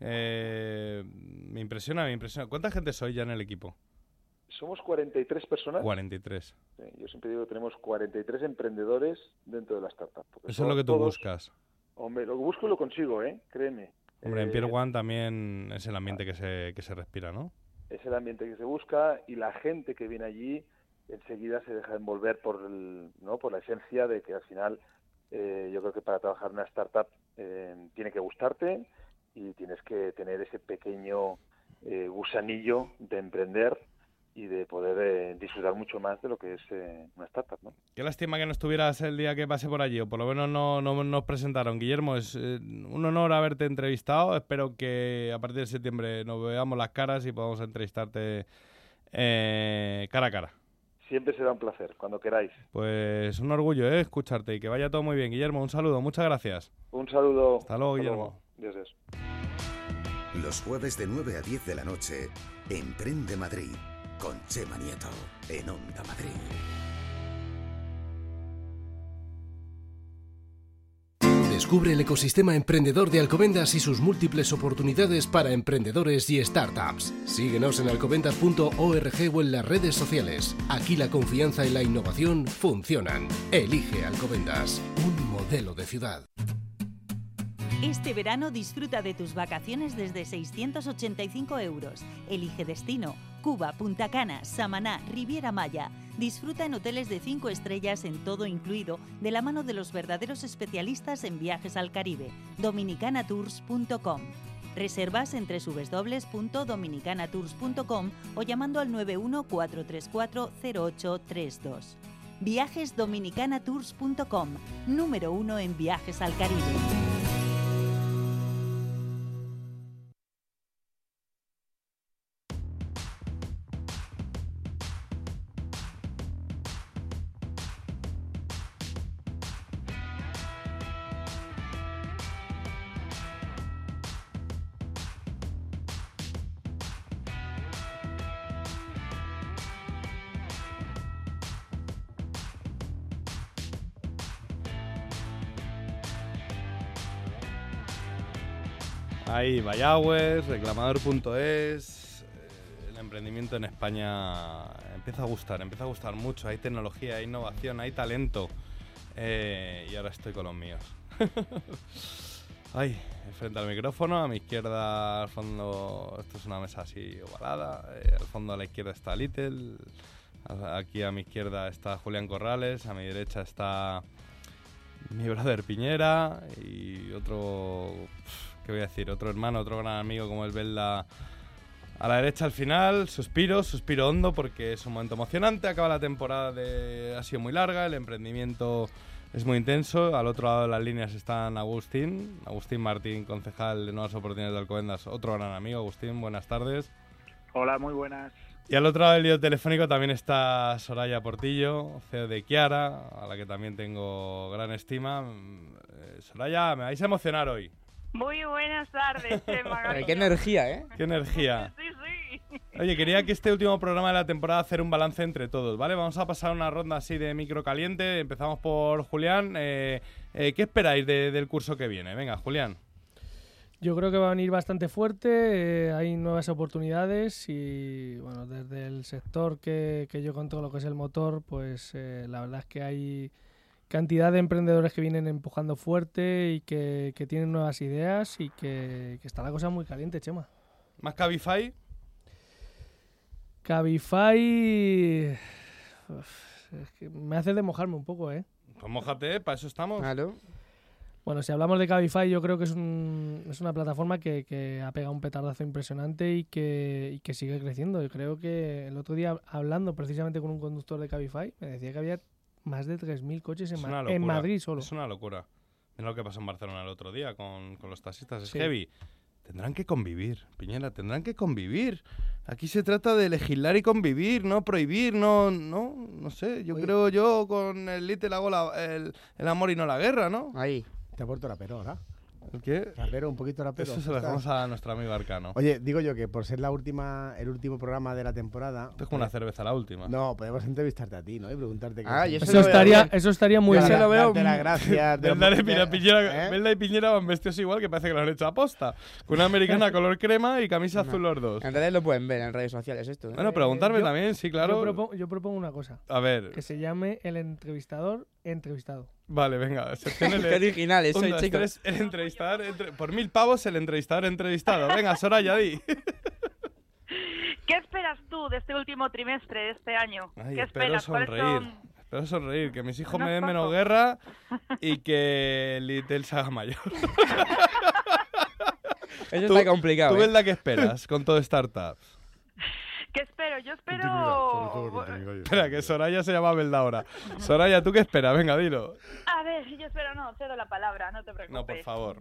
Eh, me impresiona, me impresiona. ¿Cuánta gente soy ya en el equipo? Somos 43 personas. 43. yo siempre digo que tenemos 43 emprendedores dentro de la startup. Eso es lo que tú buscas. Hombre, lo que busco lo consigo, ¿eh? Créeme. Hombre, en Pier eh, One también es el ambiente que se, que se respira, ¿no? Es el ambiente que se busca y la gente que viene allí enseguida se deja envolver por, el, ¿no? por la esencia de que al final eh, yo creo que para trabajar en una startup eh, tiene que gustarte, y tienes que tener ese pequeño eh, gusanillo de emprender y de poder eh, disfrutar mucho más de lo que es eh, una startup. ¿no? Qué lástima que no estuvieras el día que pasé por allí, o por lo menos no, no nos presentaron. Guillermo, es un honor haberte entrevistado. Espero que a partir de septiembre nos veamos las caras y podamos entrevistarte cara a cara. Siempre será un placer, cuando queráis. Pues un orgullo ¿eh? escucharte y que vaya todo muy bien. Guillermo, un saludo, muchas gracias. Un saludo. Hasta luego, Guillermo. Los jueves de 9 a 10 de la noche, Emprende Madrid, con Chema Nieto, en Onda Madrid. Descubre el ecosistema emprendedor de Alcobendas y sus múltiples oportunidades para emprendedores y startups. Síguenos en alcobendas.org o en las redes sociales. Aquí la confianza y la innovación funcionan. Elige Alcobendas, un modelo de ciudad. Este verano disfruta de tus vacaciones desde 685 euros. Elige destino. Cuba, Punta Cana, Samaná, Riviera Maya. Disfruta en hoteles de 5 estrellas en todo incluido, de la mano de los verdaderos especialistas en viajes al Caribe. Dominicanatours.com. Reservas en www.dominicanatours.com o llamando al 914340832. Viajesdominicanatours.com, número uno en viajes al Caribe. Ahí, Vallagües, reclamador.es. eh, El emprendimiento en España empieza a gustar, empieza a gustar mucho. Hay tecnología, hay innovación, hay talento. Eh, y ahora estoy con los míos. *laughs* Ay, frente al micrófono, a mi izquierda, al fondo, esto es una mesa así ovalada. eh, al fondo a la izquierda está Little. Aquí a mi izquierda está Julián Corrales. A mi derecha está mi brother Piñera y otro, ¿qué voy a decir? Otro hermano, otro gran amigo como el Belda a la derecha al final, suspiro, suspiro hondo porque es un momento emocionante, acaba la temporada de... ha sido muy larga, el emprendimiento es muy intenso, al otro lado de las líneas están Agustín, Agustín Martín, concejal de Nuevas Oportunidades de Alcobendas, otro gran amigo, Agustín, buenas tardes. Hola, muy buenas. Y al otro lado del lío telefónico también está Soraya Portillo, CEO de Kiara, a la que también tengo gran estima. Eh, Soraya, me vais a emocionar hoy. Muy buenas tardes, *laughs* Chema. Qué energía, ¿eh? Qué energía. *laughs* Sí, sí. Oye, quería que este último programa de la temporada hacer un balance entre todos, ¿vale? Vamos a pasar una ronda así de micro caliente. Empezamos por Julián. Eh, eh, ¿Qué esperáis de- del curso que viene? Venga, Julián. Yo creo que va a venir bastante fuerte, eh, hay nuevas oportunidades y bueno, desde el sector que, que yo controlo, lo que es el motor, pues eh, la verdad es que hay cantidad de emprendedores que vienen empujando fuerte y que, que tienen nuevas ideas y que, que está la cosa muy caliente, Chema. ¿Más Cabify? Cabify... uf, es que me hace de mojarme un poco, ¿eh? Pues mójate, para eso estamos. Claro. Bueno, si hablamos de Cabify, yo creo que es, un- es una plataforma que, que ha pegado un petardazo impresionante y que, y que sigue creciendo. Yo creo que el otro día, hablando precisamente con un conductor de Cabify, me decía que había más de 3.000 coches en, Ma- en. Madrid solo. Es una locura. Mira lo que pasó en Barcelona el otro día con, con los taxistas. Es Sí. heavy. Tendrán que convivir, Piñera, tendrán que convivir. Aquí se trata de legislar y convivir, no prohibir, no, no, no sé. Yo creo yo con el Little hago la- el, el amor y no la guerra, ¿no? Ahí. Te ha puesto rapero ahora. ¿El qué? Rapero, un poquito rapero. Eso se lo dejamos a nuestro amigo Arcano. Oye, digo yo que por ser la última, el último programa de la temporada. Esto es como una cerveza la última. No, podemos entrevistarte a ti, ¿no? Y preguntarte. qué Ah. Eso estaría, eso estaría muy Darte- bien. darte las gracias. de *laughs* lo y, poco que- Piñera, Piñera- ¿Eh? Belda y Piñera van vestidos igual que parece que lo han hecho a posta. Con una americana *laughs* color crema y camisa azul los dos. En realidad lo pueden ver en redes sociales esto. ¿eh? Bueno, preguntarme yo- también, sí, claro. Yo propongo, yo propongo una cosa. A ver, Que se llame el entrevistador entrevistado. Vale, venga. *laughs* sección el- Qué original soy, tres, el entrevistador, entre- por mil pavos el entrevistador entrevistado. Venga, Soraya, di. *laughs* ¿Qué esperas tú de este último trimestre de este año? Ay, ¿Qué espero esperas? ¿Cuáles sonreír. son- Espero sonreír, que mis hijos No me den menos guerra *laughs* y que Little se haga mayor. Eso está complicado. ¿Tú ¿eh? ves la que esperas con todo startups? ¿Qué espero? Yo espero... Espera, que Soraya se llama Belda ahora. Soraya, ¿tú qué esperas? Venga, dilo. A ver, yo espero, no, cedo la palabra, no te preocupes. No, por favor.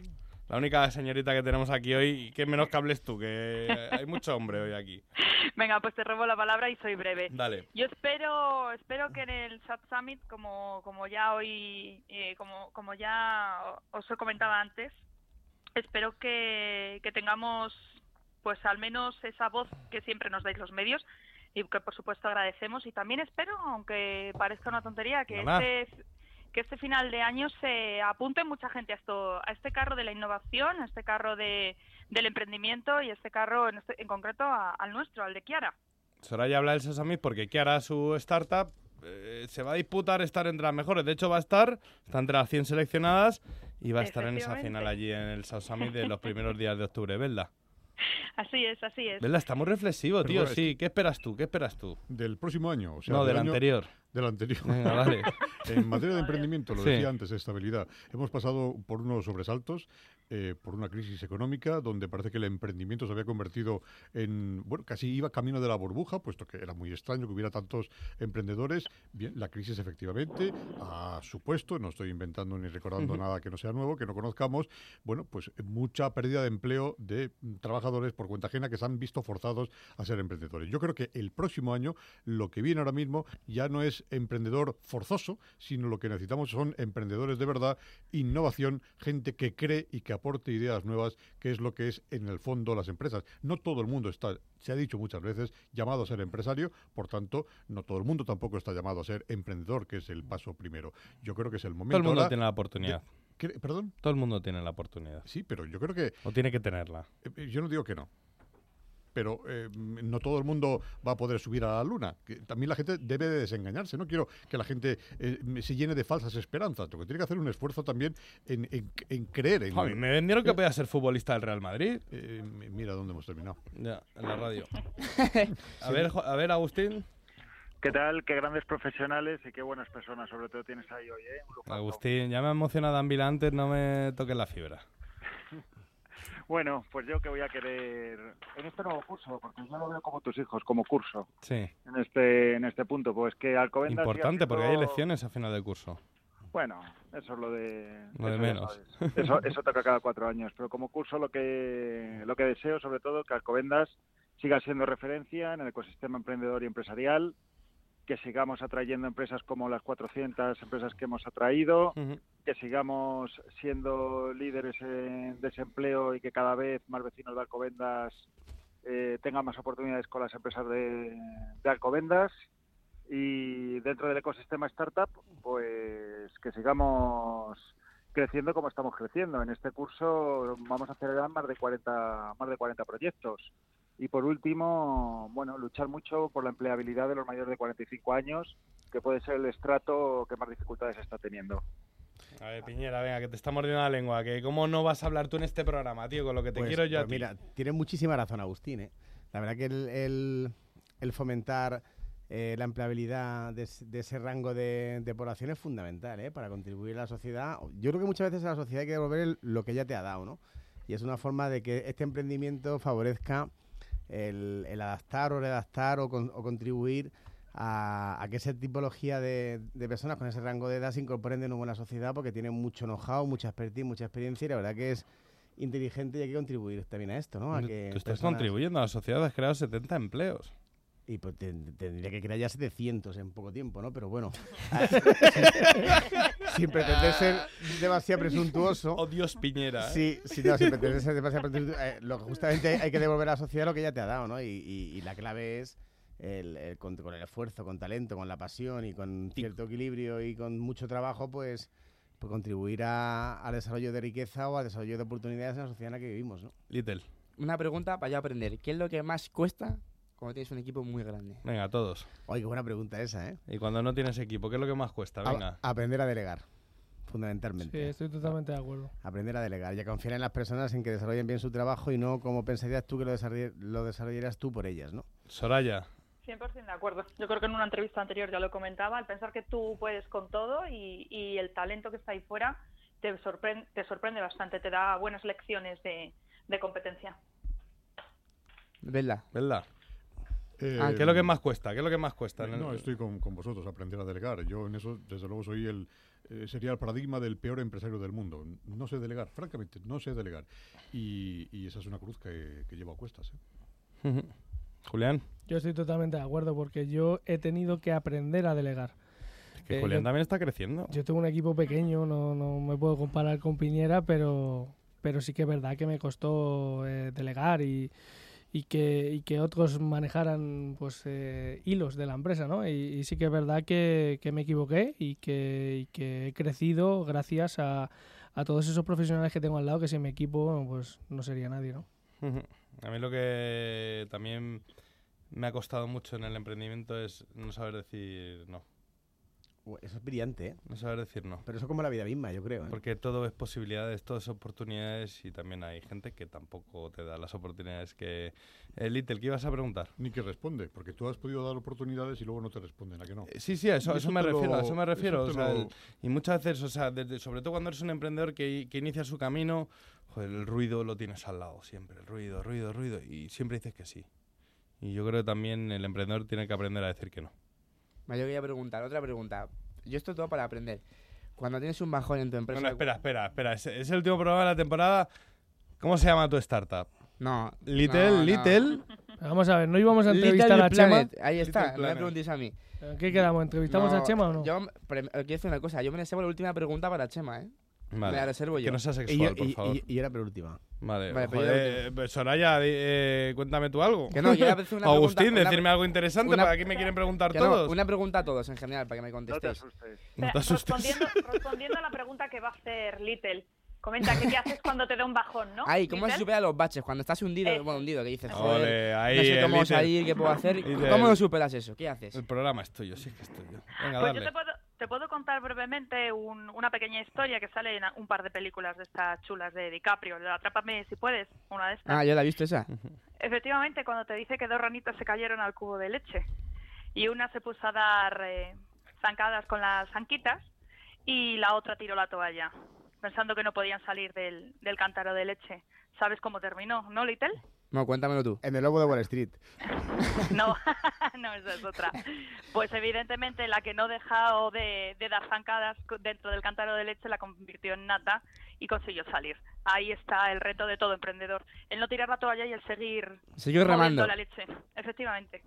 La única señorita que tenemos aquí hoy, y que menos que hables tú, que hay mucho hombre hoy aquí. *laughs* Venga, pues te robo la palabra y soy breve. Dale. Yo espero, espero que en el SAT Summit, como, como ya hoy, eh, como, como ya os he comentado antes, espero que, que tengamos, pues al menos esa voz que siempre nos dais los medios y que por supuesto agradecemos. Y también espero, aunque parezca una tontería, que este, que este final de año se apunte mucha gente a esto, a este carro de la innovación, a este carro de, del emprendimiento y a este carro en, este- en concreto a- al nuestro, al de Kiara. Soraya habla del Sesame porque Kiara, su startup, eh, se va a disputar estar entre las mejores. De hecho, va a estar, está entre las 100 seleccionadas y va a estar en esa final allí en el Summit de los primeros días de octubre, ¿verdad? *laughs* Así es, así es. ¿Verdad? Está muy reflexivo, Pero tío. bueno, Sí, ¿qué esperas tú? ¿Qué esperas tú? Del próximo año, o sea, no, del, año- anterior. Del anterior. Venga, vale. *laughs* en materia de emprendimiento, lo Sí. decía antes, estabilidad. Hemos pasado por unos sobresaltos, eh, por una crisis económica, donde parece que el emprendimiento se había convertido en, bueno, casi iba camino de la burbuja, puesto que era muy extraño que hubiera tantos emprendedores. Bien, la crisis efectivamente ha supuesto, no estoy inventando ni recordando nada que no sea nuevo, que no conozcamos, bueno, pues mucha pérdida de empleo de trabajadores por cuenta ajena que se han visto forzados a ser emprendedores. Yo creo que el próximo año lo que viene ahora mismo ya no es emprendedor forzoso, sino lo que necesitamos son emprendedores de verdad, innovación, gente que cree y que aporte ideas nuevas, que es lo que es en el fondo las empresas. No todo el mundo está, se ha dicho muchas veces, llamado a ser empresario, por tanto, no todo el mundo tampoco está llamado a ser emprendedor, que es el paso primero. Yo creo que es el momento. Todo el mundo ahora tiene la oportunidad. ¿Qué- ¿Perdón? Todo el mundo tiene la oportunidad. Sí, pero yo creo que... O tiene que tenerla. Eh, Yo no digo que no. Pero eh, no todo el mundo va a poder subir a la luna. Que también la gente debe de desengañarse. No quiero que la gente eh, se llene de falsas esperanzas. Lo que tiene que hacer un esfuerzo también en, en- en creer en... Me vendieron que podía ser futbolista del Real Madrid. Eh, mira dónde hemos terminado. Ya, en la radio. *laughs* A ver, a ver, Agustín. ¿Qué tal? Qué grandes profesionales y qué buenas personas, sobre todo tienes ahí hoy, ¿eh? Un. Agustín, ya me ha emocionado Anvil antes, no me toques la fibra. Bueno, pues yo que voy a querer en este nuevo curso, porque yo lo veo como tus hijos, como curso, Sí. en este en este punto, pues que Alcobendas Importante, porque hay elecciones a final de curso. Bueno, eso es lo Lo de de eso ya menos. Eso, eso toca cada cuatro años, pero como curso lo que lo que deseo sobre todo que Alcobendas siga siendo referencia en el ecosistema emprendedor y empresarial, que sigamos atrayendo empresas como las 400 empresas que hemos atraído, que sigamos siendo líderes en desempleo y que cada vez más vecinos de Alcobendas eh, tengan más oportunidades con las empresas de, de Alcobendas y dentro del ecosistema startup, pues que sigamos creciendo como estamos creciendo. En este curso vamos a acelerar más de 40 más de 40 proyectos. Y por último, bueno, luchar mucho por la empleabilidad de los mayores de 45 años, que puede ser el estrato que más dificultades está teniendo. A ver, Piñera, venga, que te está mordiendo la lengua. Que cómo no vas a hablar tú en este programa, tío, con lo que te Pues- quiero yo a pues ti. Mira, tiene muchísima razón Agustín. ¿eh? La verdad que el, el- el fomentar eh, la empleabilidad de, ese- de ese rango de, de población es fundamental ¿eh? para contribuir a la sociedad. Yo creo que muchas veces a la sociedad hay que devolver el- lo que ya te ha dado, ¿no? Y es una forma de que este emprendimiento favorezca el, el adaptar o redactar o, con- o contribuir a, a que esa tipología de, de personas con ese rango de edad se incorporen de nuevo en la sociedad porque tienen mucho know-how, mucha expertise, mucha experiencia y la verdad que es inteligente y hay que contribuir también a esto, ¿no? A que Tú estás personas- contribuyendo a la sociedad, has creado 70 empleos. Y pues ten- tendría que crear ya 700 en poco tiempo, ¿no? Pero bueno. *laughs* sin pretender ser demasiado presuntuoso. Oh, Dios, Piñera. ¿eh? Sí, sí, no, sin pretender ser demasiado presuntuoso. eh, lo que justamente hay que devolver a la sociedad lo que ya te ha dado, ¿no? Y, y- y la clave es el, el con, con el esfuerzo, con talento, con la pasión y con cierto equilibrio y con mucho trabajo, pues, pues contribuir a- al desarrollo de riqueza o al desarrollo de oportunidades en la sociedad en la que vivimos, ¿no? Little. Una pregunta para yo aprender. ¿Qué es lo que más cuesta cuando tienes un equipo muy grande? Venga, todos. Oye, qué buena pregunta esa, ¿eh? Y cuando no tienes equipo, ¿qué es lo que más cuesta? A- Venga. aprender a delegar, Sí, fundamentalmente. estoy totalmente de acuerdo. Aprender a delegar y a confiar en las personas en que desarrollen bien su trabajo y no como pensarías tú que lo, desarroll- lo desarrollarías tú por ellas, ¿no? Soraya. 100% de acuerdo. Yo creo que en una entrevista anterior ya lo comentaba, el pensar que tú puedes con todo y, y el talento que está ahí fuera te sorprende, te sorprende bastante, te da buenas lecciones de, de competencia. ¿Verdad? ¿Verdad? Eh, Ah, ¿Qué es lo que más cuesta? ¿Qué es lo que más cuesta? No, estoy con, con vosotros, aprender a delegar. Yo en eso, desde luego, soy el eh, sería el paradigma del peor empresario del mundo. No sé delegar, francamente, no sé delegar. Y, y esa es una cruz que, que llevo a cuestas. ¿eh? Julián. Yo estoy totalmente de acuerdo porque yo he tenido que aprender a delegar. Que Eh, Julián yo- también está creciendo. Yo tengo un equipo pequeño, no, no me puedo comparar con Piñera, pero, pero sí que es verdad que me costó eh, delegar y, y que, y que otros manejaran pues eh, hilos de la empresa, ¿no? Y, sí que es verdad que, que me equivoqué y que, y que he crecido gracias a, a todos esos profesionales que tengo al lado, que sin mi equipo pues no sería nadie, ¿no? *laughs* A mí lo que también me ha costado mucho en el emprendimiento es no saber decir no. Eso es brillante, ¿eh? No saber decir no. Pero eso como la vida misma, yo creo. ¿eh? Porque todo es posibilidades, todo es oportunidades y también hay gente que tampoco te da las oportunidades que... Eh, Little, ¿qué ibas a preguntar? Ni que responde, porque tú has podido dar oportunidades y luego no te responden, ¿a que no? Eh, Sí, sí, a eso, eso me lo- refiero, a eso me refiero. eso o te sea, lo- el- y muchas veces, o sea, desde- sobre todo cuando eres un emprendedor que, que inicia su camino, joder, el ruido lo tienes al lado siempre, el ruido, ruido, ruido, y siempre dices que sí. Y yo creo que también el emprendedor tiene que aprender a decir que no. Vale, yo quería preguntar, otra pregunta. Yo esto todo para aprender. Cuando tienes un bajón en tu empresa... No, no, espera, espera, espera. Es, es el último programa de la temporada. ¿Cómo se llama tu startup? No. Little, no, no. Little. Vamos a ver, ¿no íbamos a Little entrevistar a Chema? Planet, Ahí está, Little no me preguntéis a mí. ¿Qué quedamos? ¿Entrevistamos a Chema o no? Yo pre- quiero decir una cosa, yo me reservo la última pregunta para Chema, ¿eh? Vale. Me la reservo yo. Que no sea Y, sexual, yo- por y- favor. y- y era penúltima. Vale, Vale, pero yo joder, eh, Soraya, eh, cuéntame tú algo. Que no, yo una *laughs* Agustín, pregunta- una- decirme algo interesante, una- para aquí me quieren preguntar Que no, todos. una pregunta a todos en general, para que me No te contestéis. asustes. No te asustes. Respondiendo, *laughs* respondiendo a la pregunta que va a hacer Little, comenta que qué haces cuando te da un bajón, ¿no? Ay, ¿cómo se superan los baches? Cuando estás hundido, Eso. bueno, hundido, que dices, Ole, joder, ahí, no sé eh, cómo salir, qué puedo hacer. Little. ¿Cómo lo superas eso? ¿Qué haces? El programa es tuyo, sí que es tuyo. Venga, Pues yo dale. te puedo, te puedo contar brevemente un- una pequeña historia que sale en un par de películas de estas chulas de DiCaprio. Atrápame si puedes, una de estas. Ah, yo la he visto esa. Efectivamente, cuando te dice que dos ranitas se cayeron al cubo de leche y una se puso a dar eh, zancadas con las zanquitas y la otra tiró la toalla, pensando que no podían salir del, del cántaro de leche. ¿Sabes cómo terminó, no, Little? No, cuéntamelo tú. En el lobo de Wall Street. *laughs* No, *laughs* no, esa es otra. Pues evidentemente la que no dejó de, de dar zancadas dentro del cántaro de leche la convirtió en nata y consiguió salir. Ahí está el reto de todo emprendedor, el no tirar la toalla y el seguir Seguir remando. la leche. Efectivamente.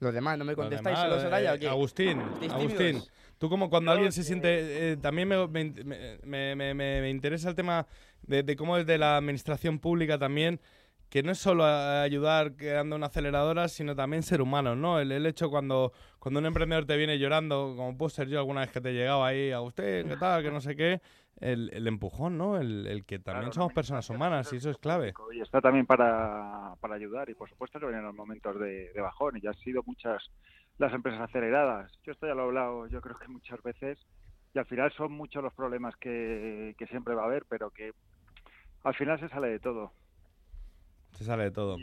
Los demás, ¿no me contestáis demás, solo Soraya eh? Agustín, ¿Estáis Agustín, tú como cuando alguien se siente... eh, también me, me, me- me- me- me interesa el tema de, de cómo desde la administración pública también, que no es solo a- ayudar creando una aceleradora, sino también ser humano, ¿no? El, el hecho cuando, cuando un emprendedor te viene llorando, como puedo ser yo alguna vez que te llegaba ahí, Agustín, ¿qué tal? Que no sé qué, el, el empujón, ¿no? El, el que también Claro, somos personas humanas y eso es clave. Y está también para, para ayudar y por supuesto que vienen los momentos de, de bajón y ya han sido muchas las empresas aceleradas. Yo esto ya lo he hablado yo creo que muchas veces y al final son muchos los problemas que, que siempre va a haber, pero que al final se sale de todo. Se sale de todo.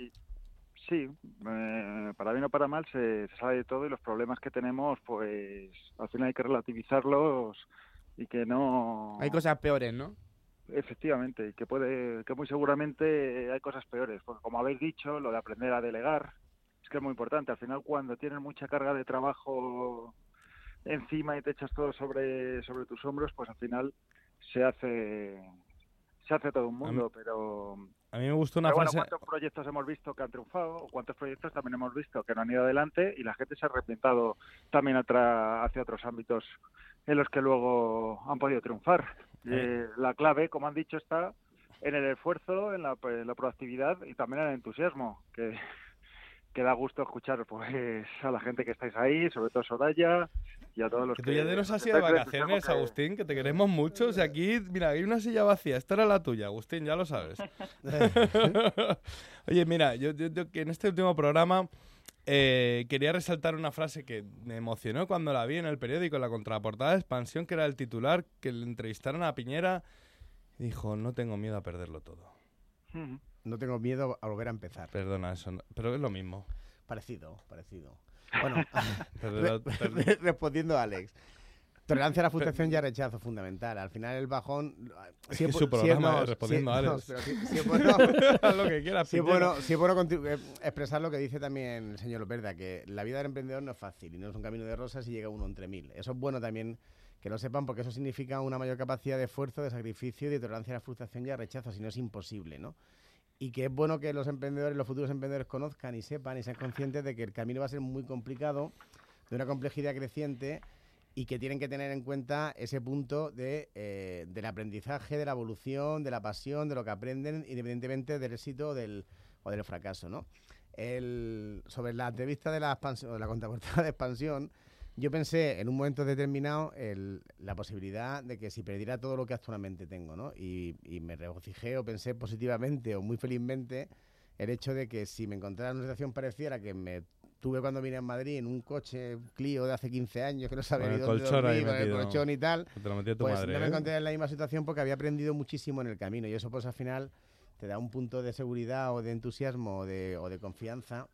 Sí, eh, para bien o para mal se, se sale de todo y los problemas que tenemos pues al final hay que relativizarlos y que no... Hay cosas peores, ¿no? Efectivamente, y que puede, que muy seguramente hay cosas peores, porque como habéis dicho, lo de aprender a delegar es que es muy importante. Al final, cuando tienes mucha carga de trabajo encima y te echas todo sobre, sobre tus hombros, pues al final se hace se hace todo un mundo, pero A mí me gustó una pero bueno, frase... ¿cuántos proyectos hemos visto que han triunfado o cuántos proyectos también hemos visto que no han ido adelante y la gente se ha arrepentado también atra- hacia otros ámbitos en los que luego han podido triunfar? Eh, la clave, como han dicho, está en el esfuerzo, en la, pues, la proactividad y también en el entusiasmo, que, que da gusto escuchar pues a la gente que estáis ahí, sobre todo Soraya y a todos los Que que... tú ya te nos has que ido de vacaciones, que- Agustín, que te queremos mucho. O sea, aquí, mira, hay una silla vacía. Esta era la tuya, Agustín, ya lo sabes. *laughs* Oye, mira, yo, yo- yo que en este último programa eh, quería resaltar una frase que me emocionó cuando la vi en el periódico, en la contraportada de Expansión, que era el titular, que le entrevistaron a Piñera y dijo, no tengo miedo a perderlo todo. No tengo miedo a volver a empezar. Perdona, eso no- pero es lo mismo. Parecido, parecido. Bueno, *laughs* re- re- respondiendo a Alex. Tolerancia a la frustración y a rechazo, fundamental. Al final el bajón... Es si bu- su programa es respondiendo a Alex. si- es bueno, si es bueno, es eh, expresar lo que dice también el señor Loperda, que la vida del emprendedor no es fácil y no es un camino de rosas y llega uno entre mil. Eso es bueno también que lo sepan porque eso significa una mayor capacidad de esfuerzo, de sacrificio y de tolerancia a la frustración y al rechazo, si no es imposible, ¿no? Y que es bueno que los emprendedores, los futuros emprendedores conozcan y sepan y sean conscientes de que el camino va a ser muy complicado, de una complejidad creciente y que tienen que tener en cuenta ese punto de, eh, del aprendizaje, de la evolución, de la pasión, de lo que aprenden, independientemente del éxito o del, o del fracaso, ¿no? El, sobre la entrevista de la, expansión, de la contraportada de expansión, yo pensé en un momento determinado el, la posibilidad de que si perdiera todo lo que actualmente tengo, ¿no? Y, y me regocijé o pensé positivamente o muy felizmente el hecho de que si me encontrara en una situación parecida que me tuve cuando vine a Madrid en un coche Clio de hace 15 años que no sabía el dónde dormir, con el colchón y tal, te lo metió tu pues madre, no me ¿eh? encontré en la misma situación porque había aprendido muchísimo en el camino y eso pues al final te da un punto de seguridad o de entusiasmo o de, o de confianza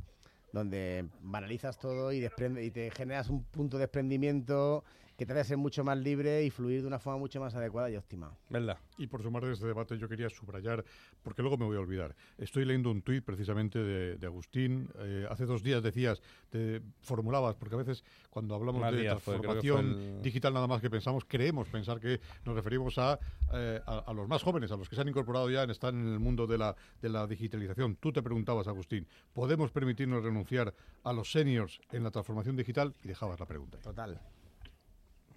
donde banalizas todo y, desprende, y te generas un punto de desprendimiento que te hace ser mucho más libre y fluir de una forma mucho más adecuada y óptima. ¿Verdad? Y por sumar de este debate yo quería subrayar, porque luego me voy a olvidar. Estoy leyendo un tuit precisamente de, de Agustín. Eh, hace dos días decías, te formulabas, porque a veces cuando hablamos de fue, transformación el- digital nada más que pensamos, creemos pensar que nos referimos a, eh, a, a los más jóvenes, a los que se han incorporado ya, están en el mundo de la, de la digitalización. Tú te preguntabas, Agustín, ¿podemos permitirnos renunciar a los seniors en la transformación digital? Y dejabas la pregunta. ahí. Total.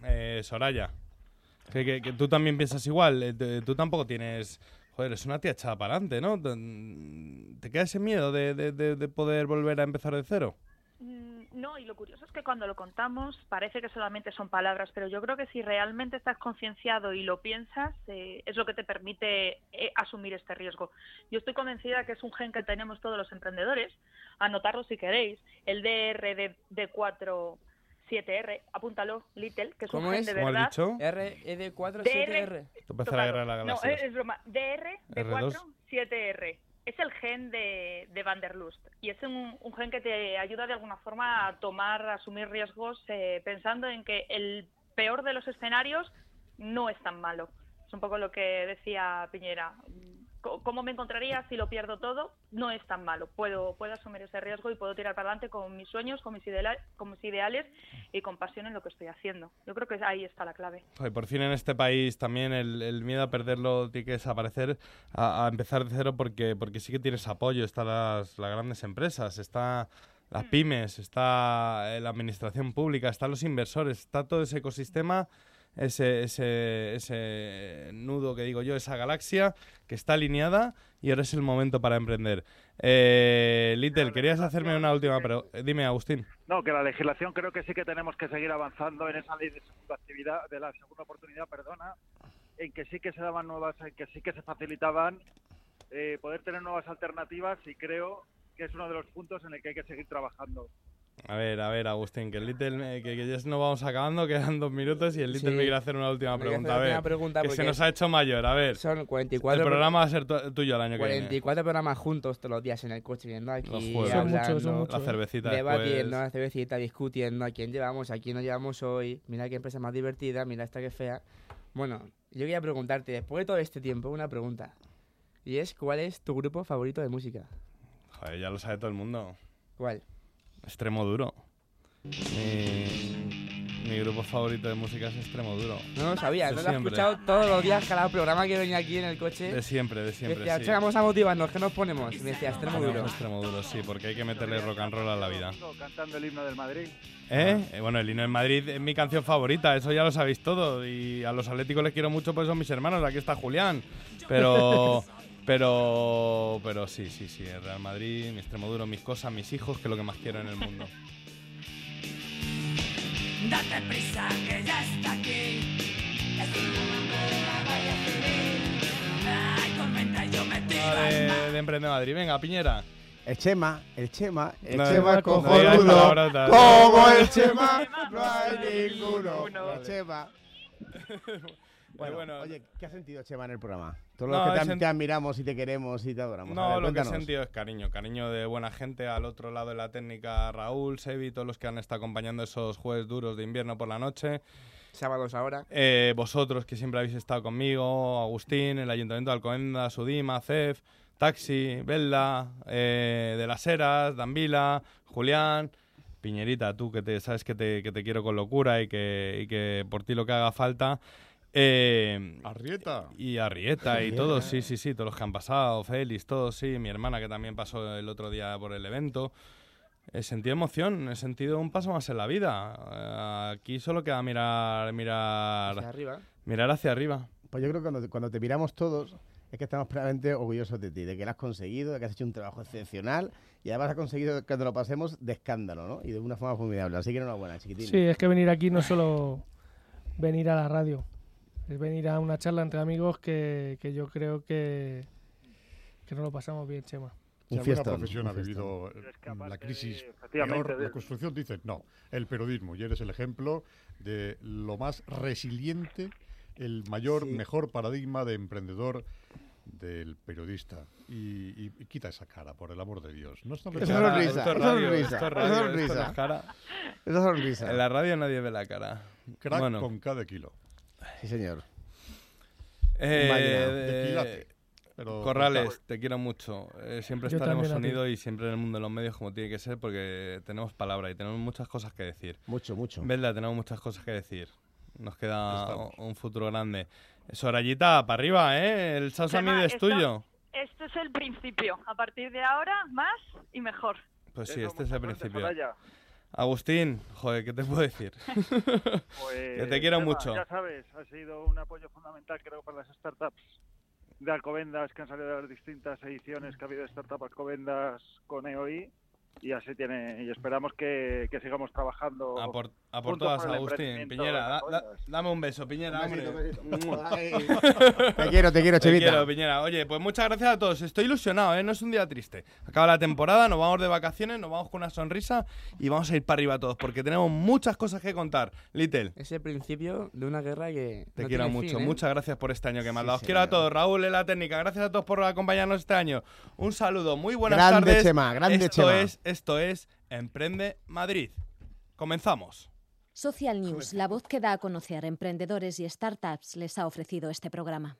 Eh, Soraya, que, que- tú también piensas igual. eh, tú tampoco tienes. Joder, es una tía echada para adelante, ¿no? Te- ¿Te queda ese miedo de- de poder volver a empezar de cero? Mm, No, y lo curioso es que cuando lo contamos parece que solamente son palabras, pero yo creo que si realmente estás concienciado y lo piensas, eh, es lo que te permite eh, asumir este riesgo. Yo estoy convencida que es un gen que tenemos todos los emprendedores, anotarlo si queréis, el DRD4 7R, apúntalo, Little, que es un ¿Cómo gen de ¿Cómo has verdad. dicho? RED47R. Esto parece la guerra de la No, galaxia. es, es broma. DR, R2. D4, 7R. Es el gen de, de Van der Lust. Y es un, un gen que te ayuda de alguna forma a tomar, a asumir riesgos eh, pensando en que el peor de los escenarios no es tan malo. Es un poco lo que decía Piñera. ¿Cómo me encontraría si lo pierdo todo? No es tan malo. Puedo, puedo asumir ese riesgo y puedo tirar para adelante con mis sueños, con mis, ideala- con mis ideales y con pasión en lo que estoy haciendo. Yo creo que ahí está la clave. Joder, por fin en este país también el, el miedo a perderlo tiene que desaparecer, a, a empezar de cero porque, porque sí que tienes apoyo, están las, las grandes empresas, está las pymes, está eh, la administración pública, están los inversores, está todo ese ecosistema, ese, ese, ese nudo que digo yo, esa galaxia que está alineada y ahora es el momento para emprender. Eh, Little, querías hacerme una última pregunta. Dime, Agustín. No, que la legislación creo que sí que tenemos que seguir avanzando en esa ley de segunda actividad, de la segunda oportunidad, perdona, en que sí que se daban nuevas, en que sí que se facilitaban eh, poder tener nuevas alternativas y creo que es uno de los puntos en el que hay que seguir trabajando. A ver, a ver, Agustín, que el Little, que, que ya no vamos acabando, quedan dos minutos y el Little Sí. me quiere hacer una última pregunta. A ver, una pregunta que se nos ha hecho mayor, a ver. Son 44 El programa va a ser tu- tuyo el año que viene. 44 programas juntos todos los días en el coche, viendo Los aquí. Son muchos, hablando, son muchos. La cervecita debatiendo, después. la cervecita, discutiendo a quién llevamos, a quién no llevamos hoy, mira qué empresa más divertida, mira esta que fea. Bueno, yo quería preguntarte, después de todo este tiempo, una pregunta. Y es, ¿cuál es tu grupo favorito de música? Joder, ya lo sabe todo el mundo. ¿Cuál? Extremo duro. Mi, mi grupo favorito de música es Extremo duro. No lo sabía, De no lo he siempre. escuchado todos los días, cada programa que venía aquí en el coche. De siempre, de Me siempre. decía, sí. "Che, vamos a motivarnos, ¿qué nos ponemos? Y me decía, extremo Ponemos duro. Extremo duro, sí, porque hay que meterle rock and roll a la vida. Cantando el himno del Madrid. ¿Eh? Eh, Bueno, el himno en Madrid es mi canción favorita, eso ya lo sabéis todo. Y a los atléticos les quiero mucho, pues son mis hermanos. Aquí está Julián. Pero, *laughs* pero, pero sí, sí, sí. El Real Madrid, mi extremo duro, mis cosas, mis hijos, que es lo que más quiero en el mundo. Date prisa que ya está aquí. Es una tormenta yo me tiro de, de Emprende Madrid. Venga, Piñera. El Chema, el Chema, el No, Chema no cojonudo. Como el Chema, no hay ninguno. El Chema. *laughs* Bueno, bueno. oye, ¿qué ha sentido Chema en el programa? Todos No, los que te, sent- te admiramos y te queremos y te adoramos. No, ver, lo que he cuéntanos. sentido es cariño, cariño de buena gente. Al otro lado de la técnica, Raúl, Sebi, todos los que han estado acompañando esos jueves duros de invierno por la noche. Sábados ahora. Eh, vosotros que siempre habéis estado conmigo, Agustín, el Ayuntamiento de Alcobendas, Sudima, CEF, Taxi, Belda, eh, De las Heras, Danvila, Julián, Piñerita, tú que te sabes que te, que te quiero con locura y que, y que por ti lo que haga falta. Eh, Arrieta. Y Arrieta y todos, sí, sí, sí, todos los que han pasado, Félix, todos, sí, mi hermana que también pasó el otro día por el evento. He sentido emoción, he sentido un paso más en la vida. Eh, Aquí solo queda mirar, mirar Hacia arriba. Mirar hacia arriba. Pues yo creo que cuando, cuando te miramos todos, es que estamos plenamente orgullosos de ti, de que lo has conseguido, de que has hecho un trabajo excepcional y además has conseguido que te lo pasemos de escándalo, ¿no? Y de una forma formidable. Así que enhorabuena, chiquitín. Sí, es que venir aquí no es solo venir a la radio, es venir a una charla entre amigos que, que yo creo que, que nos lo pasamos bien, Chema. Si alguna profesión ha vivido la crisis peor, la construcción dice no, el periodismo, y eres el ejemplo de lo más resiliente, el mayor, mejor paradigma de emprendedor del periodista. Y, y- y quita esa cara, por el amor de Dios. No está Esa sonrisa, esa sonrisa, no. Esa sonrisa. En la radio nadie ve la cara. Crack bueno. con cada kilo. Sí, señor. Eh, pero Corrales, te quiero mucho. Eh, siempre Yo estaremos unidos y siempre en el mundo de los medios como tiene que ser porque tenemos palabra y tenemos muchas cosas que decir. Mucho, mucho. Verdad, tenemos muchas cosas que decir. Nos queda Estamos. un futuro grande. Sorayita, para arriba, ¿eh? El Summit es tuyo. Este es el principio. A partir de ahora, más y mejor. Pues sí, Eso, este es el principio. Agustín, joder, ¿qué te puedo decir? Pues, *laughs* que te quiero Chema, mucho. Ya sabes, ha sido un apoyo fundamental, creo, para las startups de Alcobendas que han salido de las distintas ediciones que ha habido de Startup Alcobendas con EOI. Y así tiene, y esperamos que, que sigamos trabajando. A por, a por todas, por Agustín. Piñera, da- da- dame un beso, Piñera, Un besito, hombre. besito. *laughs* Mua. *laughs* Ay. Te quiero, te quiero, Te Chevita. quiero, Piñera. Oye, pues muchas gracias a todos. Estoy ilusionado, ¿eh? No es un día triste. Acaba la temporada, nos vamos de vacaciones, nos vamos con una sonrisa y vamos a ir para arriba todos porque tenemos muchas cosas que contar. Little, Es el principio de una guerra que. te no quiero tiene mucho. fin, ¿eh? Muchas gracias por este año que me has Sí, dado. Os quiero a todos. Raúl en la técnica. Gracias a todos por acompañarnos este año. Un saludo, muy buenas Grande, tardes. Chema, grande, esto Chema. es, esto es Emprende Madrid. Comenzamos. Social News, la voz que da a conocer emprendedores y startups, les ha ofrecido este programa.